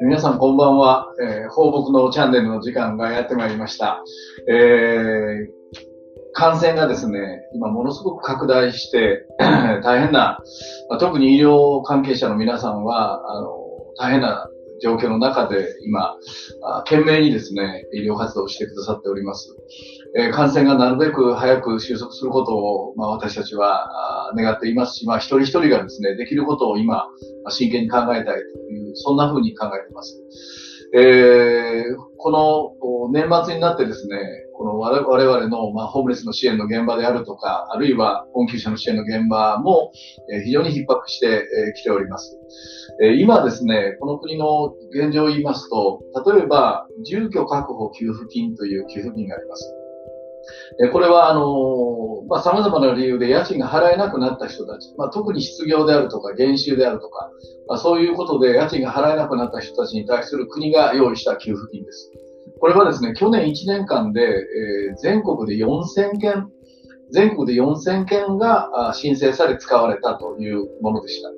皆さんこんばんは、えー、放牧のチャンネルの時間がやってまいりました。えー、感染がですね、今ものすごく拡大して 大変な、特に医療関係者の皆さんは、あの、大変な状況の中で今、懸命にですね、医療活動をしてくださっております。えー、感染がなるべく早く収束することを、まあ、私たちは願っていますし、まあ、一人一人がですね、できることを今、真剣に考えたいという、そんな風に考えています。えー、この年末になってですね、この我々の、まあ、ホームレスの支援の現場であるとか、あるいは困窮者の支援の現場も、えー、非常に逼迫してき、えー、ております。えー、今ですね、この国の現状を言いますと、例えば、住居確保給付金という給付金があります。えこれは、あの、まあ、様々な理由で家賃が払えなくなった人たち、まあ、特に失業であるとか、減収であるとか、まあ、そういうことで家賃が払えなくなった人たちに対する国が用意した給付金です。これはですね、去年1年間で、えー、全国で4000件、全国で4000件が申請され使われたというものでした。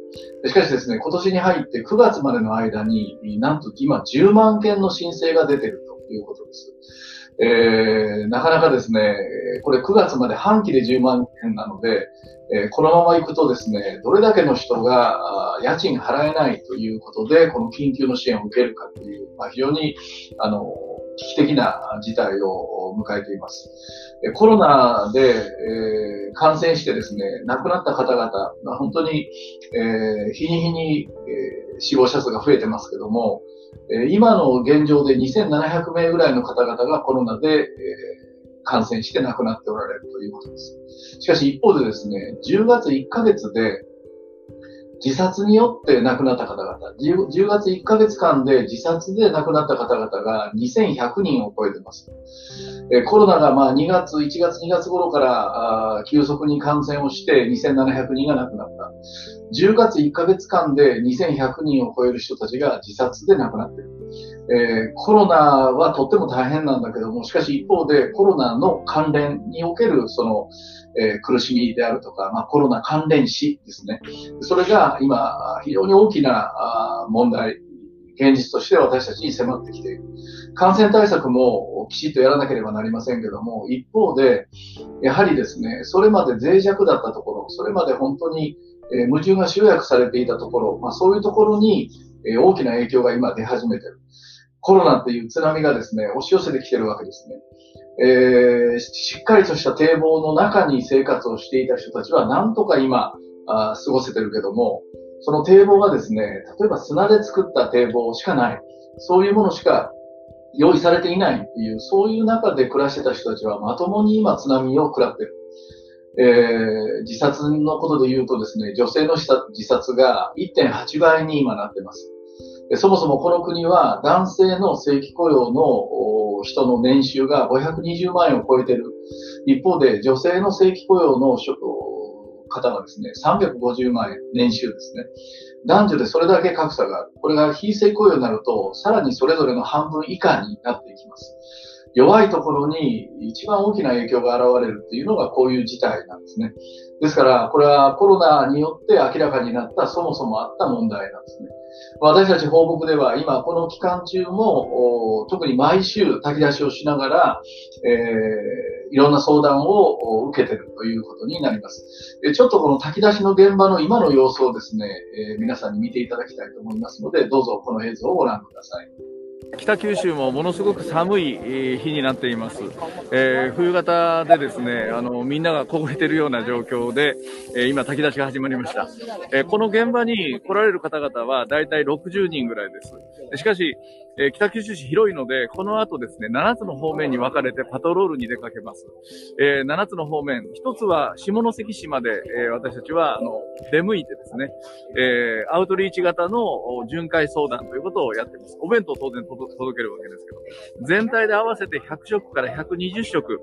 しかしですね、今年に入って9月までの間に、なんと今10万件の申請が出ているということです。えー、なかなかですね、これ9月まで半期で10万円なので、えー、このまま行くとですね、どれだけの人が家賃払えないということで、この緊急の支援を受けるかという、まあ、非常にあの危機的な事態を迎えています。コロナで、えー、感染してですね、亡くなった方々、まあ、本当に、えー、日に日に、えー、死亡者数が増えてますけども、え今の現状で2700名ぐらいの方々がコロナで、え感染して亡くなっておられるということです。しかし一方でですね、10月1ヶ月で自殺によって亡くなった方々、10, 10月1ヶ月間で自殺で亡くなった方々が2100人を超えてます。えコロナがまあ2月、1月、2月頃からあ急速に感染をして2700人が亡くなった。10月1ヶ月間で2100人を超える人たちが自殺で亡くなっている。えー、コロナはとっても大変なんだけども、しかし一方でコロナの関連におけるその、えー、苦しみであるとか、まあ、コロナ関連死ですね。それが今、非常に大きな問題、現実として私たちに迫ってきている。感染対策もきちっとやらなければなりませんけども、一方で、やはりですね、それまで脆弱だったところ、それまで本当にえ矛盾が集約されていたところ、まあ、そういうところに、え大きな影響が今出始めている。コロナっていう津波がですね、押し寄せてきてるわけですね。えー、しっかりとした堤防の中に生活をしていた人たちは、なんとか今、あ過ごせてるけども、その堤防がですね、例えば砂で作った堤防しかない。そういうものしか用意されていないっていう、そういう中で暮らしてた人たちはまともに今津波を食らってる。えー、自殺のことで言うとですね、女性の自殺が1.8倍に今なってます。そもそもこの国は男性の正規雇用の人の年収が520万円を超えている。一方で女性の正規雇用の方がですね、350万円、年収ですね。男女でそれだけ格差がある。これが非正規雇用になると、さらにそれぞれの半分以下になっていきます。弱いところに一番大きな影響が現れるっていうのがこういう事態なんですね。ですから、これはコロナによって明らかになったそもそもあった問題なんですね。私たち放牧では今この期間中も特に毎週炊き出しをしながら、えー、いろんな相談を受けているということになります。ちょっとこの炊き出しの現場の今の様子をですね、えー、皆さんに見ていただきたいと思いますので、どうぞこの映像をご覧ください。北九州もものすごく寒い日になっています。えー、冬型でですね、あの、みんなが凍えてるような状況で、えー、今炊き出しが始まりました。えー、この現場に来られる方々はだいたい60人ぐらいです。しかし、え、北九州市広いので、この後ですね、7つの方面に分かれてパトロールに出かけます。え、7つの方面、1つは下関市まで、え、私たちは、あの、出向いてですね、え、アウトリーチ型の巡回相談ということをやっています。お弁当当然届届けるわけですけど、全体で合わせて100食から120食、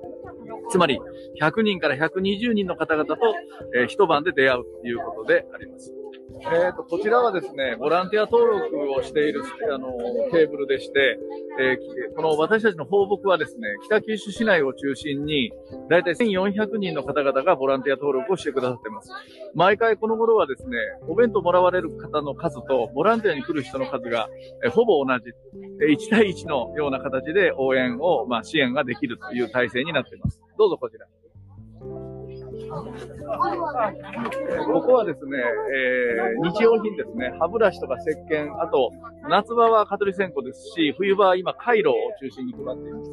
つまり100人から120人の方々と、えー、一晩で出会うということであります。えーと、こちらはですね、ボランティア登録をしているあのテーブルでして、えー、この私たちの放牧はですね、北九州市内を中心に、だいたい1400人の方々がボランティア登録をしてくださっています。毎回この頃はですね、お弁当もらわれる方の数と、ボランティアに来る人の数が、えー、ほぼ同じ、えー、1対1のような形で応援を、まあ、支援ができるという体制になっています。どうぞこちら。ここはですね、えー、日用品ですね。歯ブラシとか石鹸、あと、夏場は蚊取り線香ですし、冬場は今、カイロを中心に配っています。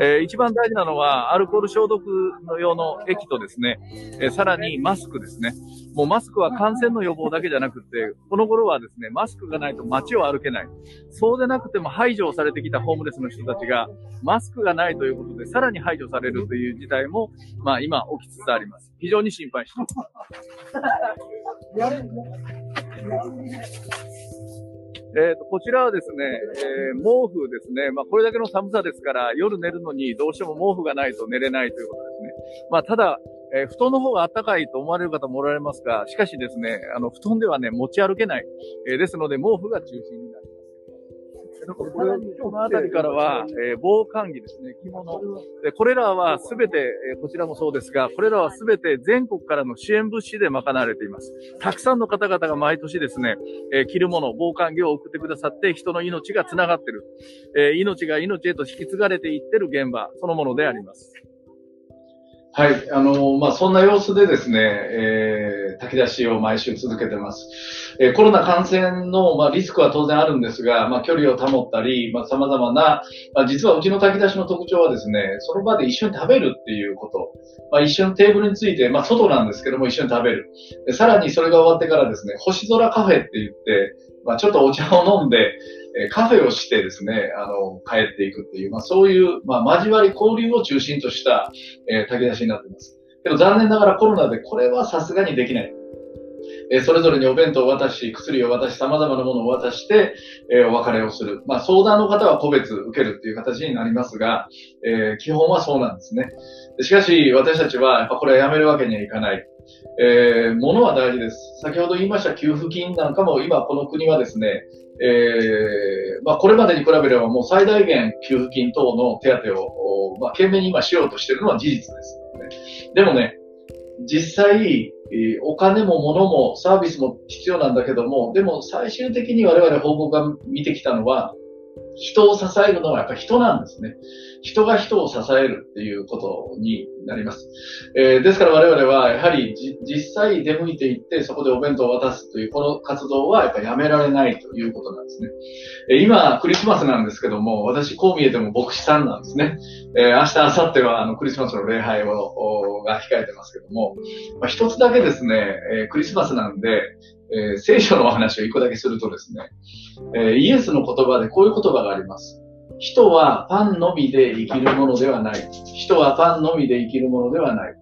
えー、一番大事なのは、アルコール消毒の用の液とですね、えー、さらにマスクですね。もうマスクは感染の予防だけじゃなくて、この頃はですね、マスクがないと街を歩けない。そうでなくても排除されてきたホームレスの人たちが、マスクがないということで、さらに排除されるという事態も、まあ今起きつつあります。非常に心配してます。えっ、と、こちらはですね、えー、毛布ですね。まあ、これだけの寒さですから、夜寝るのにどうしても毛布がないと寝れないということですね。まあ、ただ、えー、布団の方が暖かいと思われる方もおられますが、しかしですね、あの、布団ではね、持ち歩けない。えー、ですので、毛布が中心になります。この辺りからは、えー、防寒着ですね、着物。で、これらはすべて、えー、こちらもそうですが、これらはすべて全国からの支援物資で賄われています。たくさんの方々が毎年ですね、えー、着るもの、防寒着を送ってくださって、人の命が繋がっている。え命が命へと引き継がれていってる現場、そのものであります。はい。あの、まあ、そんな様子でですね、えー、炊き出しを毎週続けてます。えー、コロナ感染の、まあ、リスクは当然あるんですが、まあ、距離を保ったり、まあ、様々な、まあ、実はうちの炊き出しの特徴はですね、その場で一緒に食べるっていうこと。まあ、一緒にテーブルについて、まあ、外なんですけども一緒に食べる。でさらにそれが終わってからですね、星空カフェって言って、まあ、ちょっとお茶を飲んで、えカフェをしてですね、あの、帰っていくっていう、まあそういう、まあ交わり交流を中心とした、えー、炊き出しになっています。けど残念ながらコロナでこれはさすがにできない。えそれぞれにお弁当を渡し、薬を渡し、様々なものを渡して、えお別れをする。まあ、相談の方は個別受けるっていう形になりますが、えー、基本はそうなんですね。しかし、私たちは、やっぱこれはやめるわけにはいかない。えー、物は大事です。先ほど言いました給付金なんかも今この国はですね、えー、まあ、これまでに比べればもう最大限給付金等の手当を、まあ、懸命に今しようとしているのは事実です、ね。でもね、実際、お金も物もサービスも必要なんだけども、でも最終的に我々報告が見てきたのは、人を支えるのはやっぱ人なんですね。人が人を支えるっていうことになります。えー、ですから我々はやはり実際出向いていってそこでお弁当を渡すというこの活動はやっぱやめられないということなんですね。えー、今クリスマスなんですけども、私こう見えても牧師さんなんですね。えー、明日、明後日はあのクリスマスの礼拝をが控えてますけども、まあ、一つだけですね、えクリスマスなんで、え聖書のお話を一個だけするとですね、えイエスの言葉でこういう言葉があります。人はパンのみで生きるものではない。人はパンのみで生きるものではない。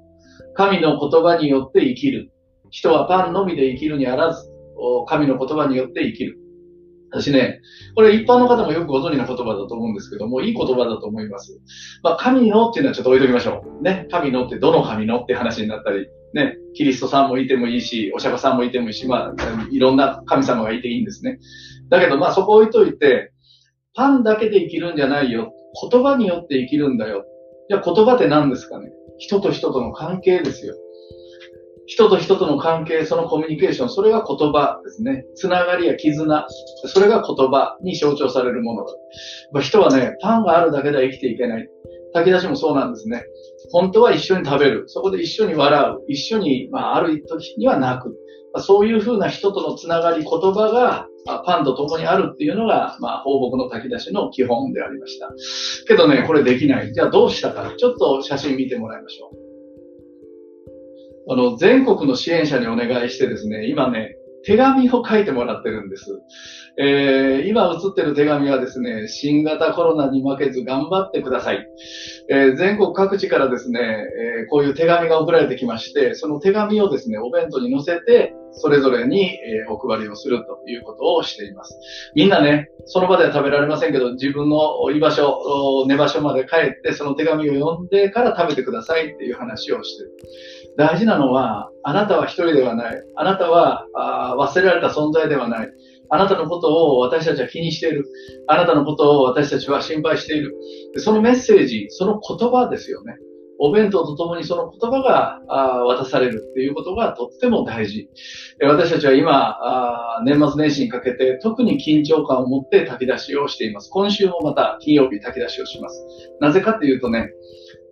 神の言葉によって生きる。人はパンのみで生きるにあらず、神の言葉によって生きる。私ね、これ一般の方もよくご存知の言葉だと思うんですけども、いい言葉だと思います。まあ、神のっていうのはちょっと置いときましょう。ね。神のってどの神のって話になったり、ね。キリストさんもいてもいいし、お釈迦さんもいてもいいし、まあ、いろんな神様がいていいんですね。だけど、まあそこ置いといて、パンだけで生きるんじゃないよ。言葉によって生きるんだよ。じゃあ言葉って何ですかね人と人との関係ですよ。人と人との関係、そのコミュニケーション、それが言葉ですね。つながりや絆、それが言葉に象徴されるものだ。人はね、パンがあるだけでは生きていけない。炊き出しもそうなんですね。本当は一緒に食べる。そこで一緒に笑う。一緒に、まあ、ある時には泣く。まそういうふうな人とのつながり、言葉が、パンと共にあるっていうのが、まあ、放牧の炊き出しの基本でありました。けどね、これできない。じゃあどうしたか。ちょっと写真見てもらいましょう。あの、全国の支援者にお願いしてですね、今ね、手紙を書いてもらってるんです。えー、今映ってる手紙はですね、新型コロナに負けず頑張ってください。えー、全国各地からですね、えー、こういう手紙が送られてきまして、その手紙をですね、お弁当に載せて、それぞれに、え、お配りをするということをしています。みんなね、その場では食べられませんけど、自分の居場所、寝場所まで帰って、その手紙を読んでから食べてくださいっていう話をしてる。大事なのは、あなたは一人ではない。あなたはあ忘れられた存在ではない。あなたのことを私たちは気にしている。あなたのことを私たちは心配している。そのメッセージ、その言葉ですよね。お弁当とともにその言葉が渡されるっていうことがとっても大事。私たちは今、年末年始にかけて特に緊張感を持って炊き出しをしています。今週もまた金曜日炊き出しをします。なぜかっていうとね、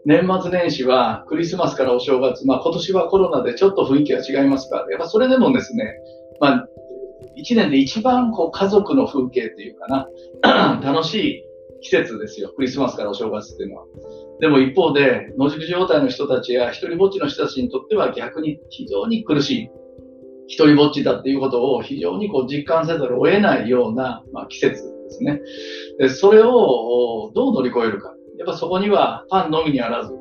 年末年始はクリスマスからお正月、まあ今年はコロナでちょっと雰囲気が違いますから、やっぱそれでもですね、まあ一年で一番こう家族の風景っていうかな、楽しい季節ですよ。クリスマスからお正月っていうのは。でも一方で、野宿状態の人たちや一人ぼっちの人たちにとっては逆に非常に苦しい。一人ぼっちだっていうことを非常にこう実感せざるを得ないような、まあ、季節ですね。でそれをどう乗り越えるか。やっぱそこにはパンのみにあらず、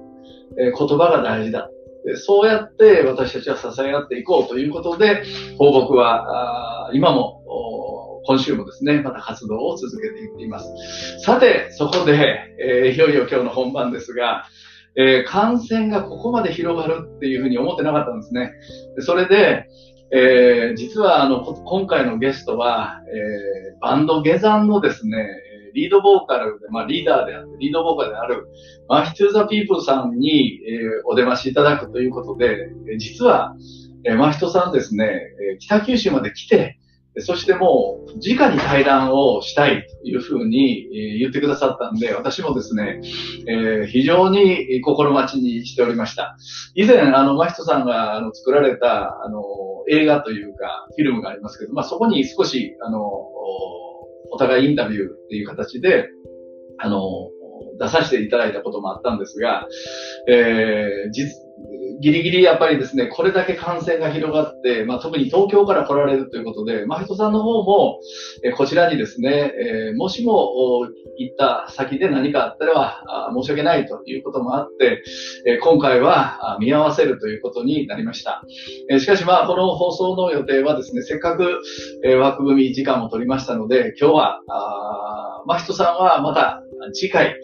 えー、言葉が大事だ。でそうやって私たちは支え合っていこうということで、放牧はあ今も今週もですね、また活動を続けていっています。さて、そこで、えー、いよいよ今日の本番ですが、えー、感染がここまで広がるっていうふうに思ってなかったんですね。それで、えー、実はあの、今回のゲストは、えー、バンド下山のですね、リードボーカルで、まあリーダーであって、リードボーカルである、マヒトゥーザピープルさんに、えー、お出ましいただくということで、実は、えー、マヒトさんですね、え北九州まで来て、そしてもう、直に対談をしたいというふうに言ってくださったんで、私もですね、えー、非常に心待ちにしておりました。以前、あの、マヒトさんがあの作られた、あの、映画というか、フィルムがありますけど、まあ、そこに少し、あの、お互いインタビューっていう形で、あの、出させていただいたこともあったんですが、えー、ギリギリやっぱりですね、これだけ感染が広がって、まあ、特に東京から来られるということで、マヒトさんの方も、えこちらにですね、え、もしも行った先で何かあったらは申し訳ないということもあって、え今回は見合わせるということになりました。えしかしまあ、この放送の予定はですね、せっかく、え枠組み時間を取りましたので、今日は、あマヒトさんはまた次回、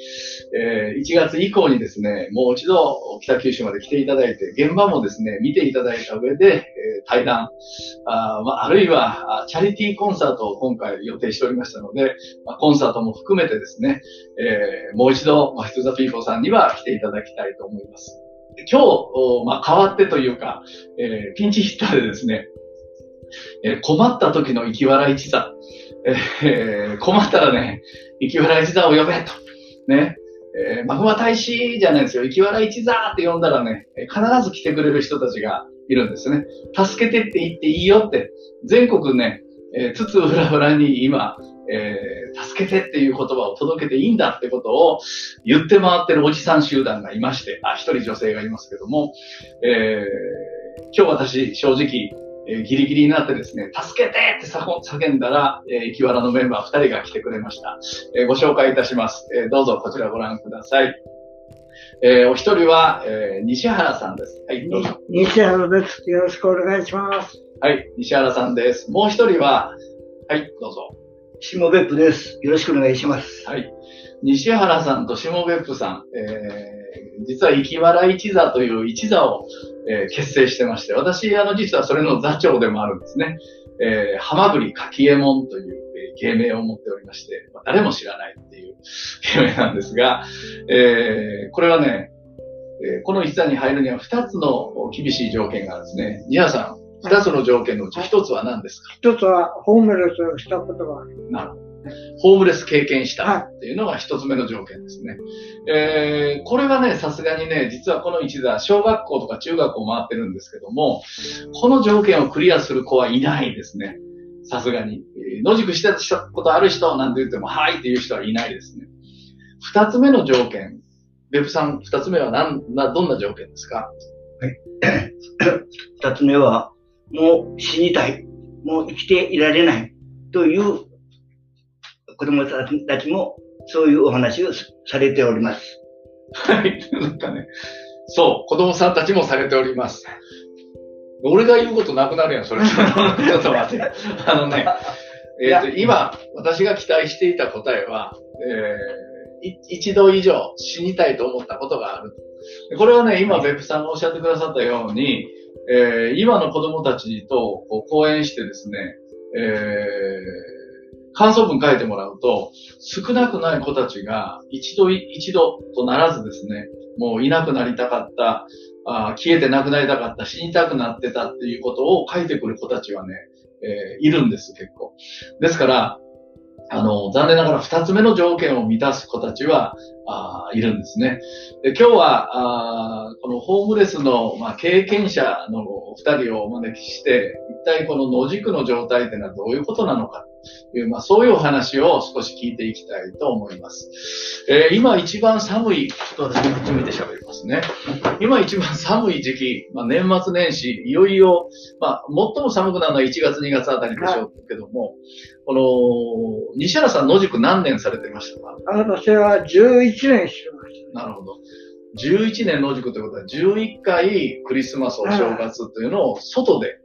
えー、1月以降にですね、もう一度北九州まで来ていただいて、現場もですね、見ていただいた上で、えー、対談、あ,、まあ、あるいはチャリティーコンサートを今回予定しておりましたので、まあ、コンサートも含めてですね、えー、もう一度、まあ、ヒトザピーポーさんには来ていただきたいと思います。今日、まあ、変わってというか、えー、ピンチヒッターでですね、えー、困った時の生き笑い一座、えー、困ったらね、生き笑い一座を呼べと。ね。えー、マグマ大使じゃないですよ。生き笑い一座って呼んだらね、必ず来てくれる人たちがいるんですね。助けてって言っていいよって、全国ね、えー、つつ裏裏に今、えー、助けてっていう言葉を届けていいんだってことを言って回ってるおじさん集団がいまして、あ、一人女性がいますけども、えー、今日私正直、えー、ギリギリになってですね、助けてって叫んだら、えー、生きわらのメンバー2人が来てくれました。えー、ご紹介いたします。えー、どうぞこちらご覧ください。えー、お一人は、えー、西原さんです。はい、どうぞ。西原です。よろしくお願いします。はい、西原さんです。もう一人は、はい、どうぞ。下別府です。よろしくお願いします。はい。西原さんと下別府さん、えー、実は生き笑い一座という一座を、えー、結成してまして、私、あの、実はそれの座長でもあるんですね。えー、浜栗柿右衛門という、えー、芸名を持っておりまして、まあ、誰も知らないっていう 芸名なんですが、えー、これはね、えー、この一座に入るには二つの厳しい条件があるんですね。西原さん、二つの条件のうち一つは何ですか？一つは、ホームレスをしたことがある。なるほど。ホームレス経験したっていうのが一つ目の条件ですね。えー、これはね、さすがにね、実はこの一座、小学校とか中学校回ってるんですけども、この条件をクリアする子はいないですね。さすがに。野宿したことある人なんて言っても、はいっていう人はいないですね。二つ目の条件。ベブさん、二つ目は何、な、どんな条件ですか？はい。二つ目は、もう死にたい。もう生きていられないという子供たちもそういうお話をされております。はい。なんかね、そう、子供さんたちもされております。俺が言うことなくなるやん、それ。ちょっと待って。あのね、えっ、ー、と、今、私が期待していた答えは、えー、一度以上死にたいと思ったことがある。これはね、今、別府さんがおっしゃってくださったように、えー、今の子供たちとこう講演してですね、えー、感想文書いてもらうと、少なくない子たちが一度一度とならずですね、もういなくなりたかった、あ消えてなくなりたかった、死にたくなってたっていうことを書いてくる子たちはね、えー、いるんです、結構。ですから、あの、残念ながら二つ目の条件を満たす子たちは、あいるんですね。で今日はあ、このホームレスの、まあ、経験者の二人をお招きして、一体この野宿の状態っていうのはどういうことなのかという、まあ、そういうお話を少し聞いていきたいと思います。えー、今一番寒い、ちょっと私こっち見て喋りますね？今一番寒い時期、まあ、年末年始、いよいよ、まあ、最も寒くなるのは1月2月あたりでしょうけども、はい、この、西原さん野宿何年されてましたか？私は11年してました。なるほど。11年野宿ということは、11回クリスマス、お正月というのを外で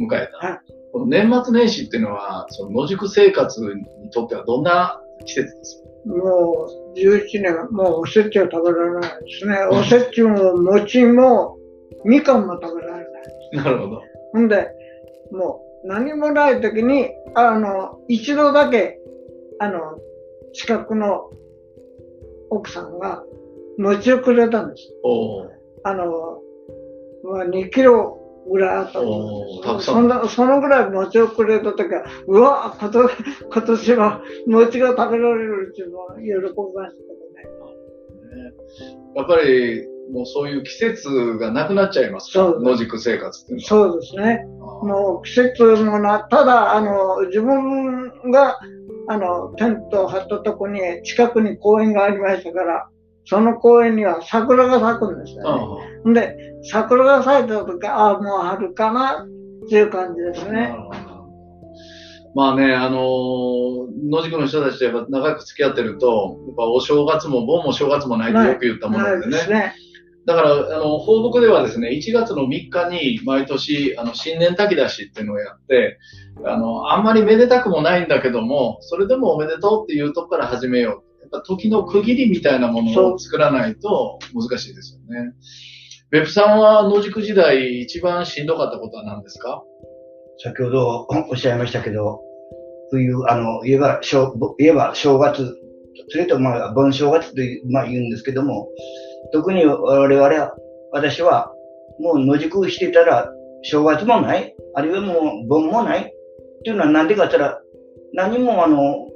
迎えた。この年末年始っていうのは、その野宿生活にとってはどんな季節ですか？もう11年、もうおせちは食べられないですね。おせちも餅もみかんも食べられないなるほど。ほんで、もう何もない時に、あの、一度だけ、あの、近くの奥さんが餅をくれたんです。あの、まあ、2キロぐらいあったとそのそのぐらい餅をくれた時は、うわ今年今年は餅が食べられるっていうのは喜びましたね。やっぱり、もうそういう季節がなくなっちゃいますか？野宿生活っていうのは。そうですね。もう季節もな、ただ、あの、自分が、あの、テントを張ったとこに、近くに公園がありましたから、その公園には桜が咲くんですよね。で、桜が咲いた時、ああ、もう春かなっていう感じですね。まあね、あの野宿の人たちとやっぱ長く付き合ってると、やっぱお正月も盆も正月もないってよく言ったものでね。ねだから、あの、放牧ではですね、1月の3日に毎年、あの、新年炊き出しっていうのをやって、あの、あんまりめでたくもないんだけども、それでもおめでとうっていうとこから始めよう。時の区切りみたいなものを作らないと難しいですよね。別府さんは野宿時代一番しんどかったことは何ですか？先ほどおっしゃいましたけど、冬、あの、言えば正、言えば正月、それとまあ、盆正月という、まあ言うんですけども、特に我々は、私は、もう野宿してたら、正月もない、あるいはもう盆もない、っていうのはなんでかって言ったら、何もあの、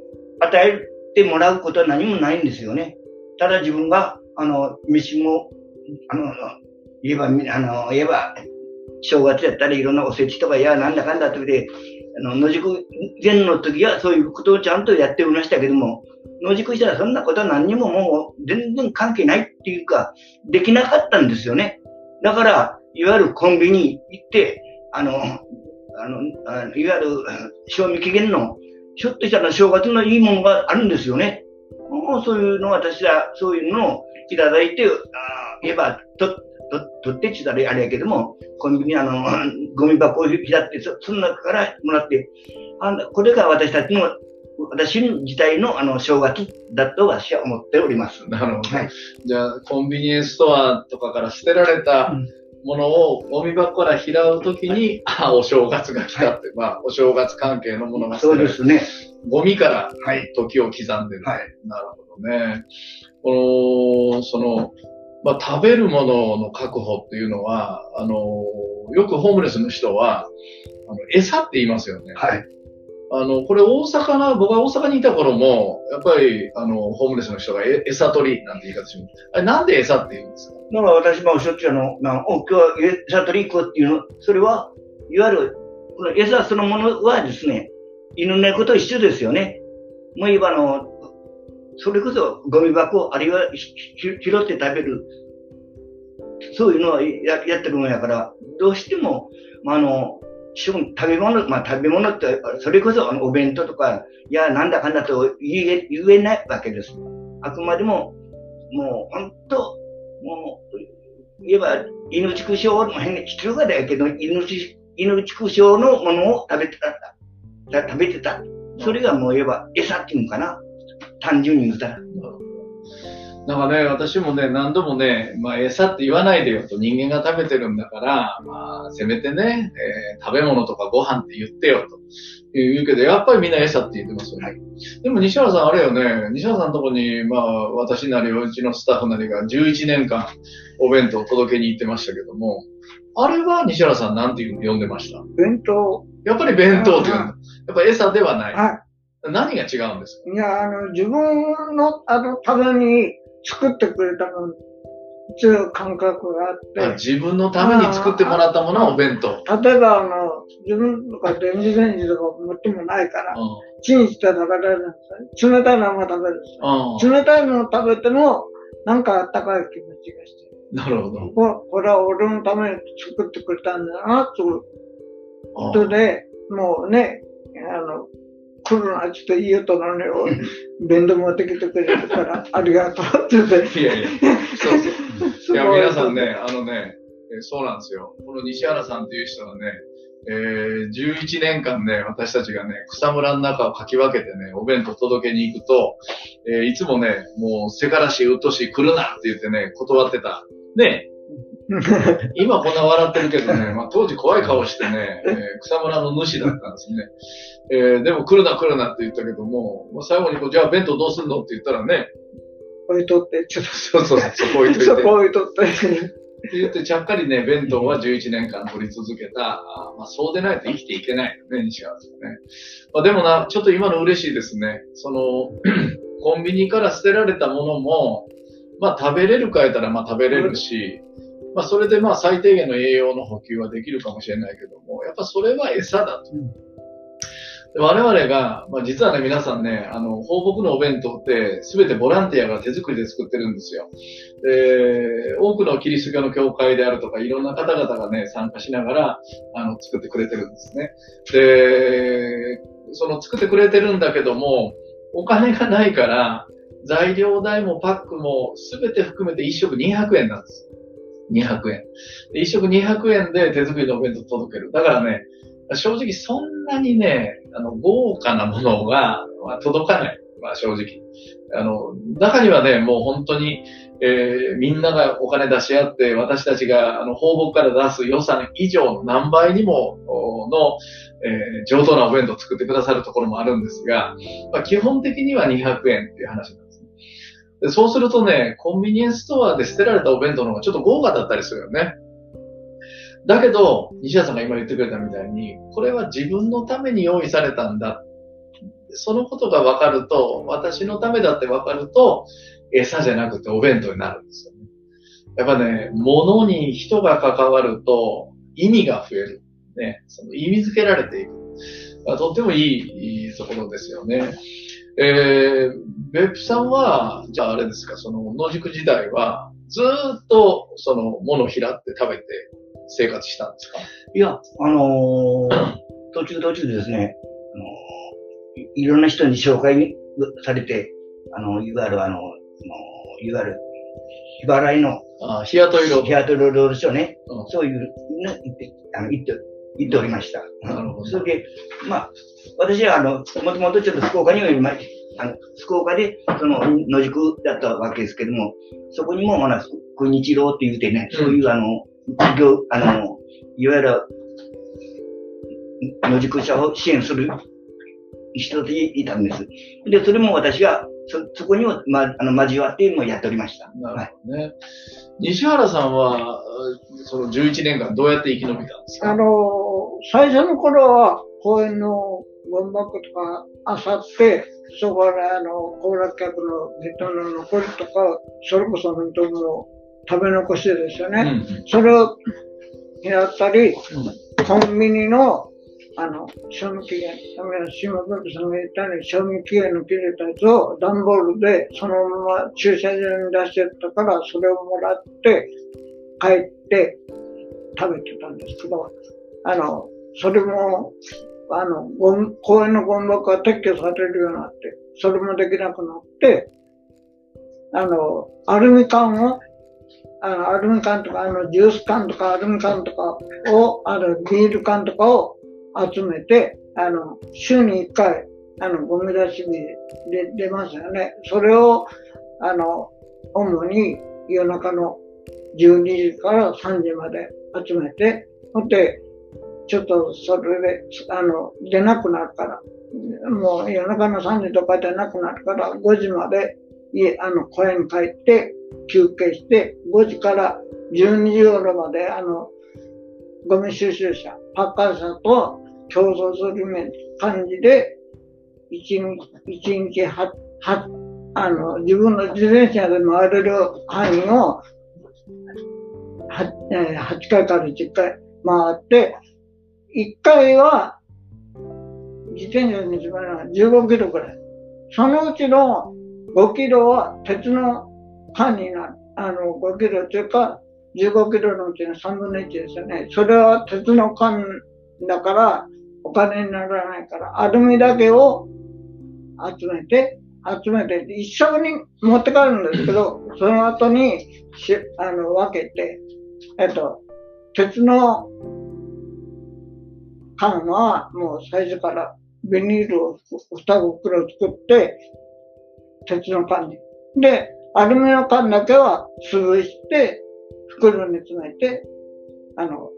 与えるてもらうことは何もないんですよね。ただ自分が、あの、飯も、あの、言えば、あの、言えば、正月やったりいろんなおせちとか、いや、なんだかんだってで、あの、野宿前の時はそういうことをちゃんとやっておりましたけども、野宿したらそんなことは何にももう全然関係ないっていうか、できなかったんですよね。だから、いわゆるコンビニ行って、あの、あの、あのいわゆる賞味期限の、ひょっとしたら正月のいいものがあるんですよね。もうそういうの私は、そういうのをいただいて、あ言えば、と、取ってちったらあれやけども、コンビニあの、ゴミ箱を開って、そその中からもらって、あこれが私たちの、私自体のあの正月だと私は思っております。なるほど。はい、じゃあ、コンビニエンスストアとかから捨てられたものをゴミ箱から拾うときに、ああ、お正月が来たって、はい、まあ、お正月関係のものがそうですね。ゴミから時を刻んでる。はい。なるほどね。この、その、まあ、食べるものの確保っていうのは、あの、よくホームレスの人は、あの餌って言いますよね。はい。あの、これ大阪な、僕は大阪にいた頃も、やっぱり、あの、ホームレスの人がえ餌取りなんて言い方します。あれ、なんで餌って言うんですか？だから私もしょっちゅうあの、まあ、お今日は餌取り行こうっていうの、それは、いわゆる、この餌そのものはですね、犬猫と一緒ですよね。もう言えばあの、それこそゴミ箱、あるいは拾って食べる、そういうのをややってるもんやから、どうしても、まあ、あの、食べ物、まあ、食べ物って、それこそお弁当とか、いや、なんだかんだと言え言えないわけです。あくまでも、もう本当、もう、言えば、犬畜生の変に必要がだけど、犬犬畜生のものを食べてた、食べてた。それがもう言えば餌っていうのかな。単純に言うたら。なんかね、私もね、何度もね、まあ、餌って言わないでよと、人間が食べてるんだから、まあ、せめてね、えー、食べ物とかご飯って言ってよと言うけど、やっぱりみんな餌って言ってますよね。でも西原さんあれよね、西原さんのとこに、まあ、私なり、うちのスタッフなりが11年間お弁当を届けに行ってましたけども、あれは西原さんなんて呼んでました？弁当？やっぱり弁当って言うんだ。やっぱ餌ではない。はい。何が違うんですか？いや、あの、自分の、あの、ために作ってくれたの、っていう感覚があって。自分のために作ってもらったものはお弁当。例えば、あの、自分とか電子レンジとか持ってもないから、チンして食べられるんですよ。冷たいのも食べるんですよ。冷たいのを食べても、なんかあったかい気持ちがして。なるほど。ここれは俺のために作ってくれたんだな、ということで、もうね、あの、来るな、ちょっといい音なのに、弁当持ってきてくれるから、ありがとうって言って。いやいや、そうそう。いや、皆さんね、あのね、そうなんですよ。この西原さんという人はね、えー、11年間ね、私たちがね、草むらの中をかき分けてね、お弁当届けに行くと、えー、いつもね、もう、せからしうっとし来るなって言ってね、断ってた。ね、今こんな笑ってるけどね、まあ、当時怖い顔してね、えー、草むらの主だったんですね。えー、でも来るな来るなって言ったけども、もう最後にこう、じゃあ弁当どうすんのって言ったらね、置いとって、ちょっと。そうそう、そこ置いといて。そこ置いとって。って言って、ちゃっかりね、弁当は11年間取り続けた。あまあ、そうでないと生きていけないよね、西川さんね。まあ、でもな、ちょっと今の嬉しいですね。その、コンビニから捨てられたものも、まあ、食べれるかやったら、まあ、食べれるし、まあ、それでまあ、最低限の栄養の補給はできるかもしれないけども、やっぱそれは餌だと。我々が、まあ、実はね、皆さんね、あの、放牧のお弁当って、すべてボランティアが手作りで作ってるんですよ。で、多くのキリスト教の教会であるとか、いろんな方々がね、参加しながら、あの、作ってくれてるんですね。で、その作ってくれてるんだけども、お金がないから、材料代もパックもすべて含めて1食200円なんです。200円。1食200円で手作りのお弁当届ける。だからね、正直そんなにね、あの、豪華なものが、まあ、届かない。まあ正直。あの、中にはね、もう本当に、えー、みんながお金出し合って、私たちが、あの、放牧から出す予算以上の何倍にもの、えー、上等なお弁当を作ってくださるところもあるんですが、まあ、基本的には200円っていう話で。そうするとね、コンビニエンスストアで捨てられたお弁当の方がちょっと豪華だったりするよね。だけど、西田さんが今言ってくれたみたいに、これは自分のために用意されたんだ。そのことが分かると、私のためだって分かると、餌じゃなくてお弁当になるんですよね。やっぱね、物に人が関わると意味が増える。ね、その意味付けられていく。とってもいいところですよね。えー、別府さんは、じゃああれですか、その野宿時代は、ずっとその物を拾って食べて生活したんですか？いや、あのー、途中途中でですね、あのー、いろんな人に紹介されて、あの、いわゆるあの、いわゆる、日払いの、あ日雇い労日雇い労働所ね、うん、そういう、ね、言って、あの、言って、言っておりました。なるほど。それで、まあ、私はあの、もともとちょっと福岡にもいまあの、福岡で、その、野宿だったわけですけども、そこにも、まだ、国日郎って言うてね、そういうあの、業、あの、いわゆる、野宿者を支援する人でいたんです。で、それも私が、そ、そこにも、ま、あの、交わってもやっておりました。なるほどね。はい、西原さんは、その11年間どうやって生き延びたんですか？あの、最初の頃は、公園のゴミ箱とか、あさって、そこであの、行楽客の人の残りとか、それこそ本当も食べ残しですよね。うん、それをやったり、うん、コンビニの、あの、賞味期限、島文さんが言ったように、賞味期限の切れたやつを段ボールでそのまま駐車場に出してたから、それをもらって、帰って食べてたんですけど、あの、それも、あの、公園のゴミ箱が撤去されるようになって、それもできなくなって、あの、アルミ缶をあの、アルミ缶とか、あの、ジュース缶とか、アルミ缶とかを、あの、ビール缶とかを集めて、あの、週に1回、あの、ゴミ出し日で出ますよね。それを、あの、主に夜中の12時から3時まで集めて、ほんで、ちょっとそれで、あの、出なくなるから、もう夜中の3時とか出なくなるから、5時まで家、あの、小屋に帰って休憩して、5時から12時頃まで、あの、ゴミ収集車、パッカー車と競争する感じで、一日、一日は、は、あの、自分の自転車で回れる範囲を、は、えー、8回から10回回って、1回は、自転車にしまうのは15キロくらい。そのうちの5キロは鉄の缶になる。あの、5キロというか、15キロのうちの3分の1ですよね。それは鉄の缶だから、お金にならないから、アルミだけを集めて、集めて、一緒に持って帰るんですけど、その後にし、あの、分けて、えっと、鉄の缶はもう最初からビニールを二袋作って、鉄の缶に。で、アルミの缶だけは潰して、袋に詰めて、あの、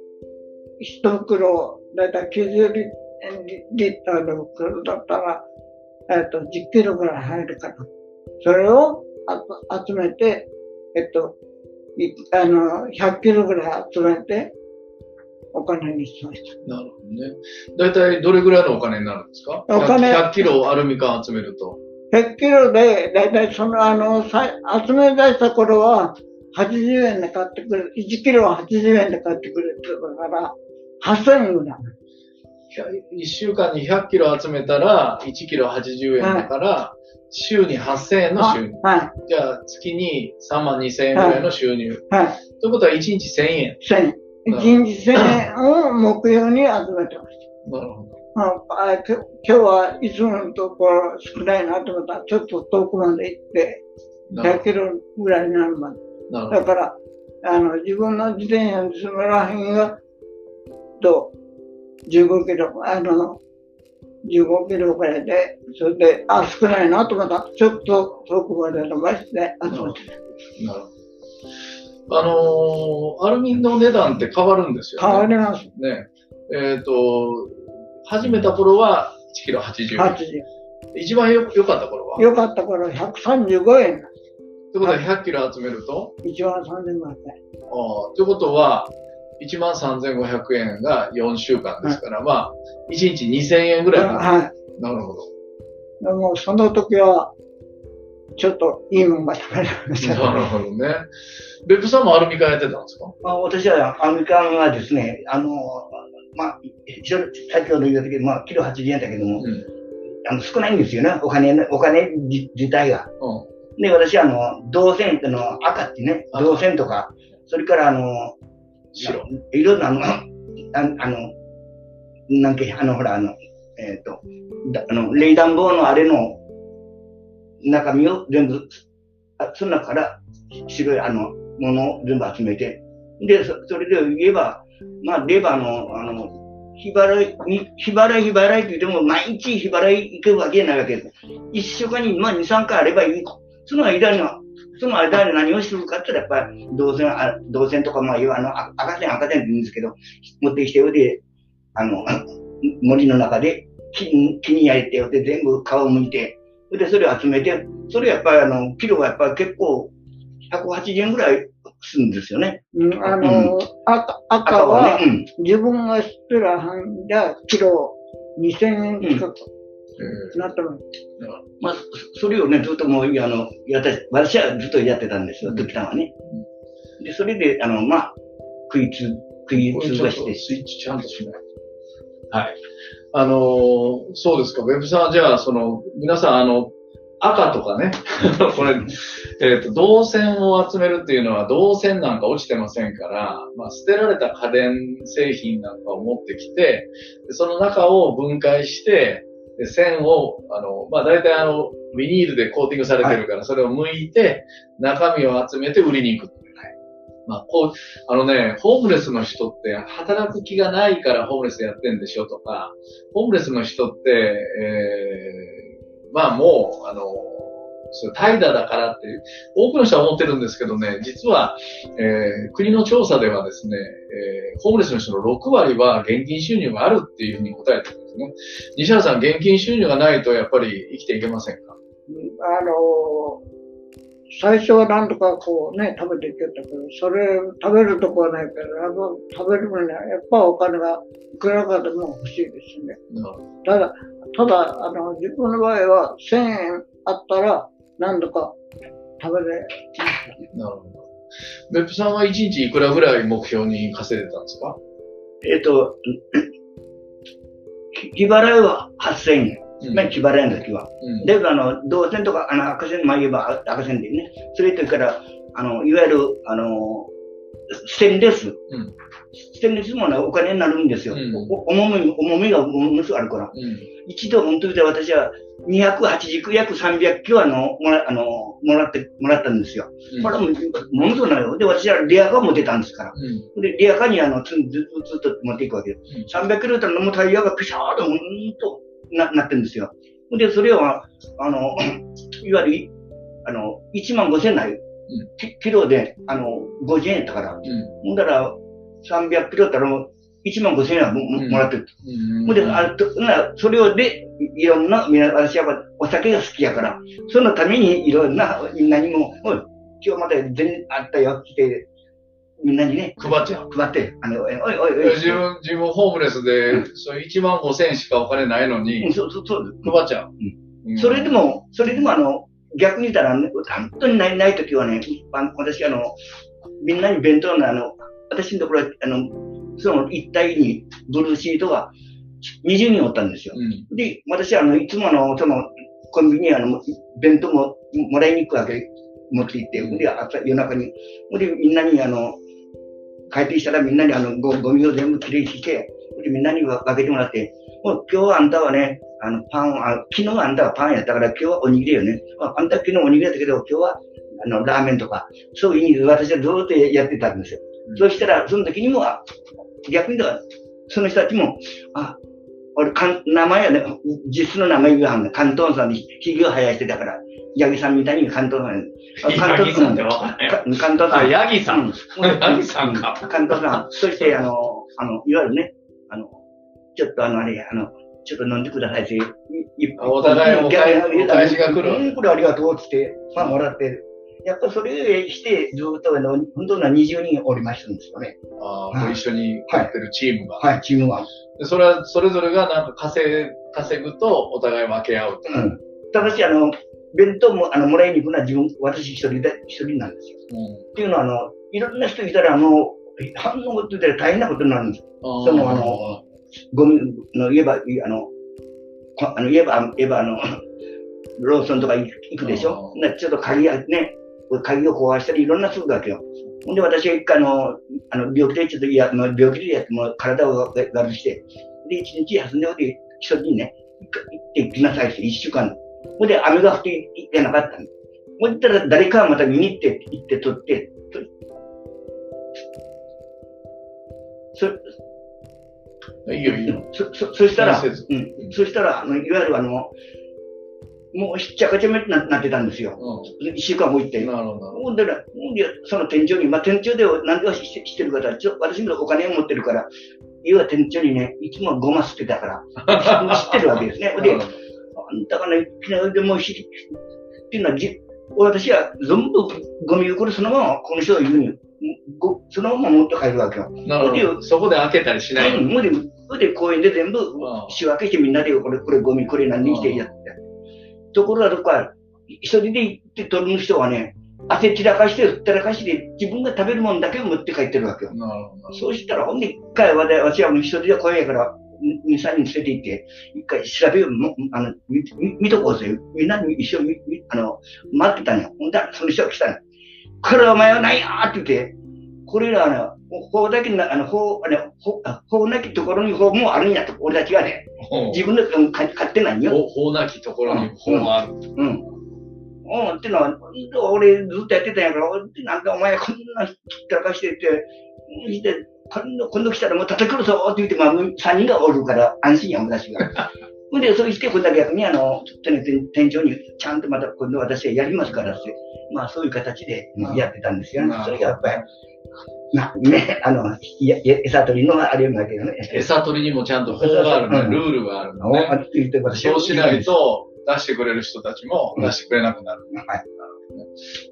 一袋、だいたい90リリッターの袋だったら、えっと、10キロぐらい入るから。それを集めて、えっと、あの、100キロぐらい集めて、お金にしました。なるほどね。だいたいどれぐらいのお金になるんですか？お金 100, 100キロアルミ缶集めると。100キロで、だいたいその、あの、集め出した頃は、80円で買ってくる。1キロは80円で買ってくるって言うから、8000円ぐらい。1週間に100キロ集めたら、1キロ80円だから、はい、週に8000円の収入。はい。じゃあ、月に3万2000円ぐらいの収入。はい。ということは、1日1000円。1000円。1日1000円を目標に集めてました。なるほど。あ今日はいつものところ少ないなと思ったら、ちょっと遠くまで行って、100キロぐらいになるまで。だから、あの、自分の自転車に住めらへんが、と、15キロ、あの、15キロぐらいで、それで、あ、少ないなと思ったら、ちょっと遠くまで伸ばして集めてなるほど。あのー、アルミの値段って変わるんですよね。変わります。ね。えっ、ー、と、始めた頃は1キロ80円。80円。一番よ良かった頃は？良かった頃は135円。ってことは100キロ集めると ?1 万3500円。ああ、ということは、1万3500円が4週間ですから、はい、まあ、1日2000円ぐらいはい。なるほど。でも、その時は、ちょっといいもんが食べられました、なるほどね。別府さんもアルミ缶やってたんですか？あ私はアルミ缶はですね、あの、まあ、先ほど言ったけど、まあ、キロ80円だけども、うん、あの少ないんですよね、お金、お金自体が。うん、で、私、あの、銅線っての赤ってね、銅線とか、それからあの、白。いろんなあの、ああの、なんけ、あの、ほら、あの、えっ、ー、と、あの、冷暖房のあれの中身を全部、あその中から白いあの、ものを全部集めて、で、それで言えば、まあ、レバーの、あの、日払い、日払い、日払いって言っても、毎日日払い行くわけないわけです。一週間に、まあ、2、3回あればいい。その間には、その間に何をするかって言ったら、やっぱり、銅線、あ銅線とか、まあ、いうあの、赤線、赤線って言うんですけど、持ってきて、で、あの、森の中で木木に焼いて、で、全部皮を剥いて、で、それを集めて、それやっぱり、あの、キロはやっぱり結構、180円ぐらいするんですよね。うん、あの、うん、赤赤は、ねうん、自分が知ってる範囲でキロ2000円近くなってます。まあ、それをね、ずっともう、あの、やった、私はずっとやってたんですよ、時たはね。で、それで、あの、まあ、食いつ、食いつばして。スイッチちゃんとしないと。はい。あのー、そうですか。ウェブさんはじゃあ、その、皆さん、あの、赤とかね、これ、えっ、ー、と、銅線を集めるっていうのは、銅線なんか落ちてませんから、まあ、捨てられた家電製品なんかを持ってきて、その中を分解して、で線を、あの、まあ、大体あの、ビニールでコーティングされてるから、それを剥いて、中身を集めて売りに行く。まあ、こう、あのね、ホームレスの人って働く気がないからホームレスやってんでしょとか、ホームレスの人って、えー、まあもう、あの、それ怠惰だからっていう、多くの人は思ってるんですけどね、実は、えー、国の調査ではですね、えー、ホームレスの人の6割は現金収入があるっていうふうに答えてるんですね。西原さん、現金収入がないとやっぱり生きていけませんか？あの、最初はなんとかこうね、食べていけたけど、それ食べるとこはないけど、あの食べるのにはやっぱお金がいくらかでも欲しいですね。ただ、ただ、あの、自分の場合は1000円あったら何度か食べれなるほど。別府さんは1日いくらぐらい目標に稼いでたんですか？えっ、と、日払いは8000円。うんまあ、日払いの時は。うん。だけど、あの、銅線とか、あの、赤線、まあ言えば赤線でね。それとから、あの、いわゆる、あの、ステンレス。うんステンレスもね、お金になるんですよ。うんお重み、重みがものすごいあるから。うん。一度本当に私は280約300キロあの、もら、あの、もらって、もらったんですよ。うんこれも、ものすごいなよ。で、私はレアカー持ってたんですから。うん。で、レアカーにあの、ずっとずっと持っていくわけです。300キロだったらもうタイヤがピシャーと、ほんとな、なってるんですよ。で、それは、あの、いわゆる、あの、1万5千ない。キキロで、あの、50円やったから。うん。ほんだら、300キロだったらもう、1万5千円はも,、うんもらってる。うん。で、あとなそれをで、いろんな、みんな、私はやっぱお酒が好きやから、そのためにいろんな、みんなにも、今日まで全然あったよ、来て、みんなにね、配っちゃう。配って、あの、おいおいおい自分、自分ホームレスで、そう1万5千円しかお金ないのうんに、そうそうそう。配っちゃう。うんそれで、も、それでもあの、逆に言ったら、ね、本当にないない時はね、あの私あの、みんなに弁当のあの、私のところは、あの、その一帯にブルーシートが20人おったんですよ。うん。で、私あの、いつもあの、その、コンビニにあの、弁当ももらいに行くわけ、持って行って、で、朝、夜中に、で、みんなにあの、帰ってきたらみんなにあの、ゴゴミを全部きれいにして、で、みんなに分けてもらって、もう今日はあんたはね、あの、パンあ、昨日あんたはパンやったから今日はおにぎりよね。ああんた昨日おにぎりやったけど、今日は、あの、ラーメンとか、そういう意味で私はずっとやってたんですよ。うんそしたら、その時にも、あ逆に言ったら、その人たちも、あ、俺、かん名前はね、実質の名前言わんね。関東さんにひげを生やしてたから、八木さんみたいに関東さん。八木さんってわかんないよか関東さあ、ん。ヤギさん。うんヤギさんか。関東さん。そして、あの、あの、いわゆるね、あの、ちょっとあの、あれ、あの、ちょっと飲んでくださいって、お互いお返しが来るうん、これありがとうって言って、まあ、もらって、やっぱそれして、ずっとあの、本当な20人おりましたんですよね。あーご一緒にやってるチームが。はい、チームは。でそれは、それぞれがなんか稼い、稼ぐとお互い分け合うと。うん。ただし、あの、弁当も、あの、もらいに行くのは自分、私一人で、一人なんですよ。っていうのは、あの、いろんな人いたら、あの、反応って言ったら大変なことになるんですよ。うんそのあのゴミの言えば、あの、こあの言えば、言えば、あの、ローソンとか行くでしょ？うなちょっと鍵や、ね、鍵を壊したり、いろんなするわけよ。ほんで、私が一回、あの、あの病気でちょっと、いや、まあ病気でやって、もう体を悪して、で、一日休んでおいて、一人にね、行ってきなさいって、一週間。ほんで、雨が降って行ってなかったんで、誰かがまた見に行って、行って取って、とそいいよ、いいよ。そ、そ、そしたら、うん。そしたら、あの、いわゆるあの、もうしっちゃかちゃめにななってたんですよ。う一週間も行って。ん。なるほど。ほんで、その店長に、まあ、店長でなんでしてしてるかとちょ私もお金を持ってるから、要は店長にね、いつもごま吸ってたから、知ってるわけですね。で、あんたがね、昨日でもうし、っていうのはじ、私は全部ゴミ袋そのままこの人が言うに、ごそのまま持って帰るわけよ。なるほど。そこで開けたりしない。うん、もうで、公園で全部うん仕分けしてみんなでこれ、これゴミ、これ何にしてやって。ところがどっか、一人で行って取る人はね、汗散らかして、ふったらかして、自分が食べるもんだけを持って帰ってるわけよ。なるほど。そうしたら、ほんで一回私はもう一人で声やから、2、3人連れて行って、一回調べよう、もあの、見、見見とこうぜ。みんなに一緒に、みあの、待ってたんよ。ほんだら、その人が来たの。これお前は何やーって言って、これらはね、法だけな、あの、法、あの、法、あ法なきところに法もあるんやと、俺たちがね、自分でうんか買ってないよ。法法なきところに法がある。うん。うん、ってのは、俺ずっとやってたんやから、なんでお前こんなきったらかしてって、して今度来たらもう叩くるぞって言って、まあ、3人がおるから安心や、私が。ほんで、そうして、今度は逆に、あの、店長に、ちゃんとまた今度私はやりますからって、まあ、そういう形でやってたんですよね。それがやっぱり、な、ね、あの、餌取りのあれだけどね。餌取りにもちゃんと法があるね、ルールがあるのね。そうしないと、出してくれる人たちも出してくれなくなる。はい。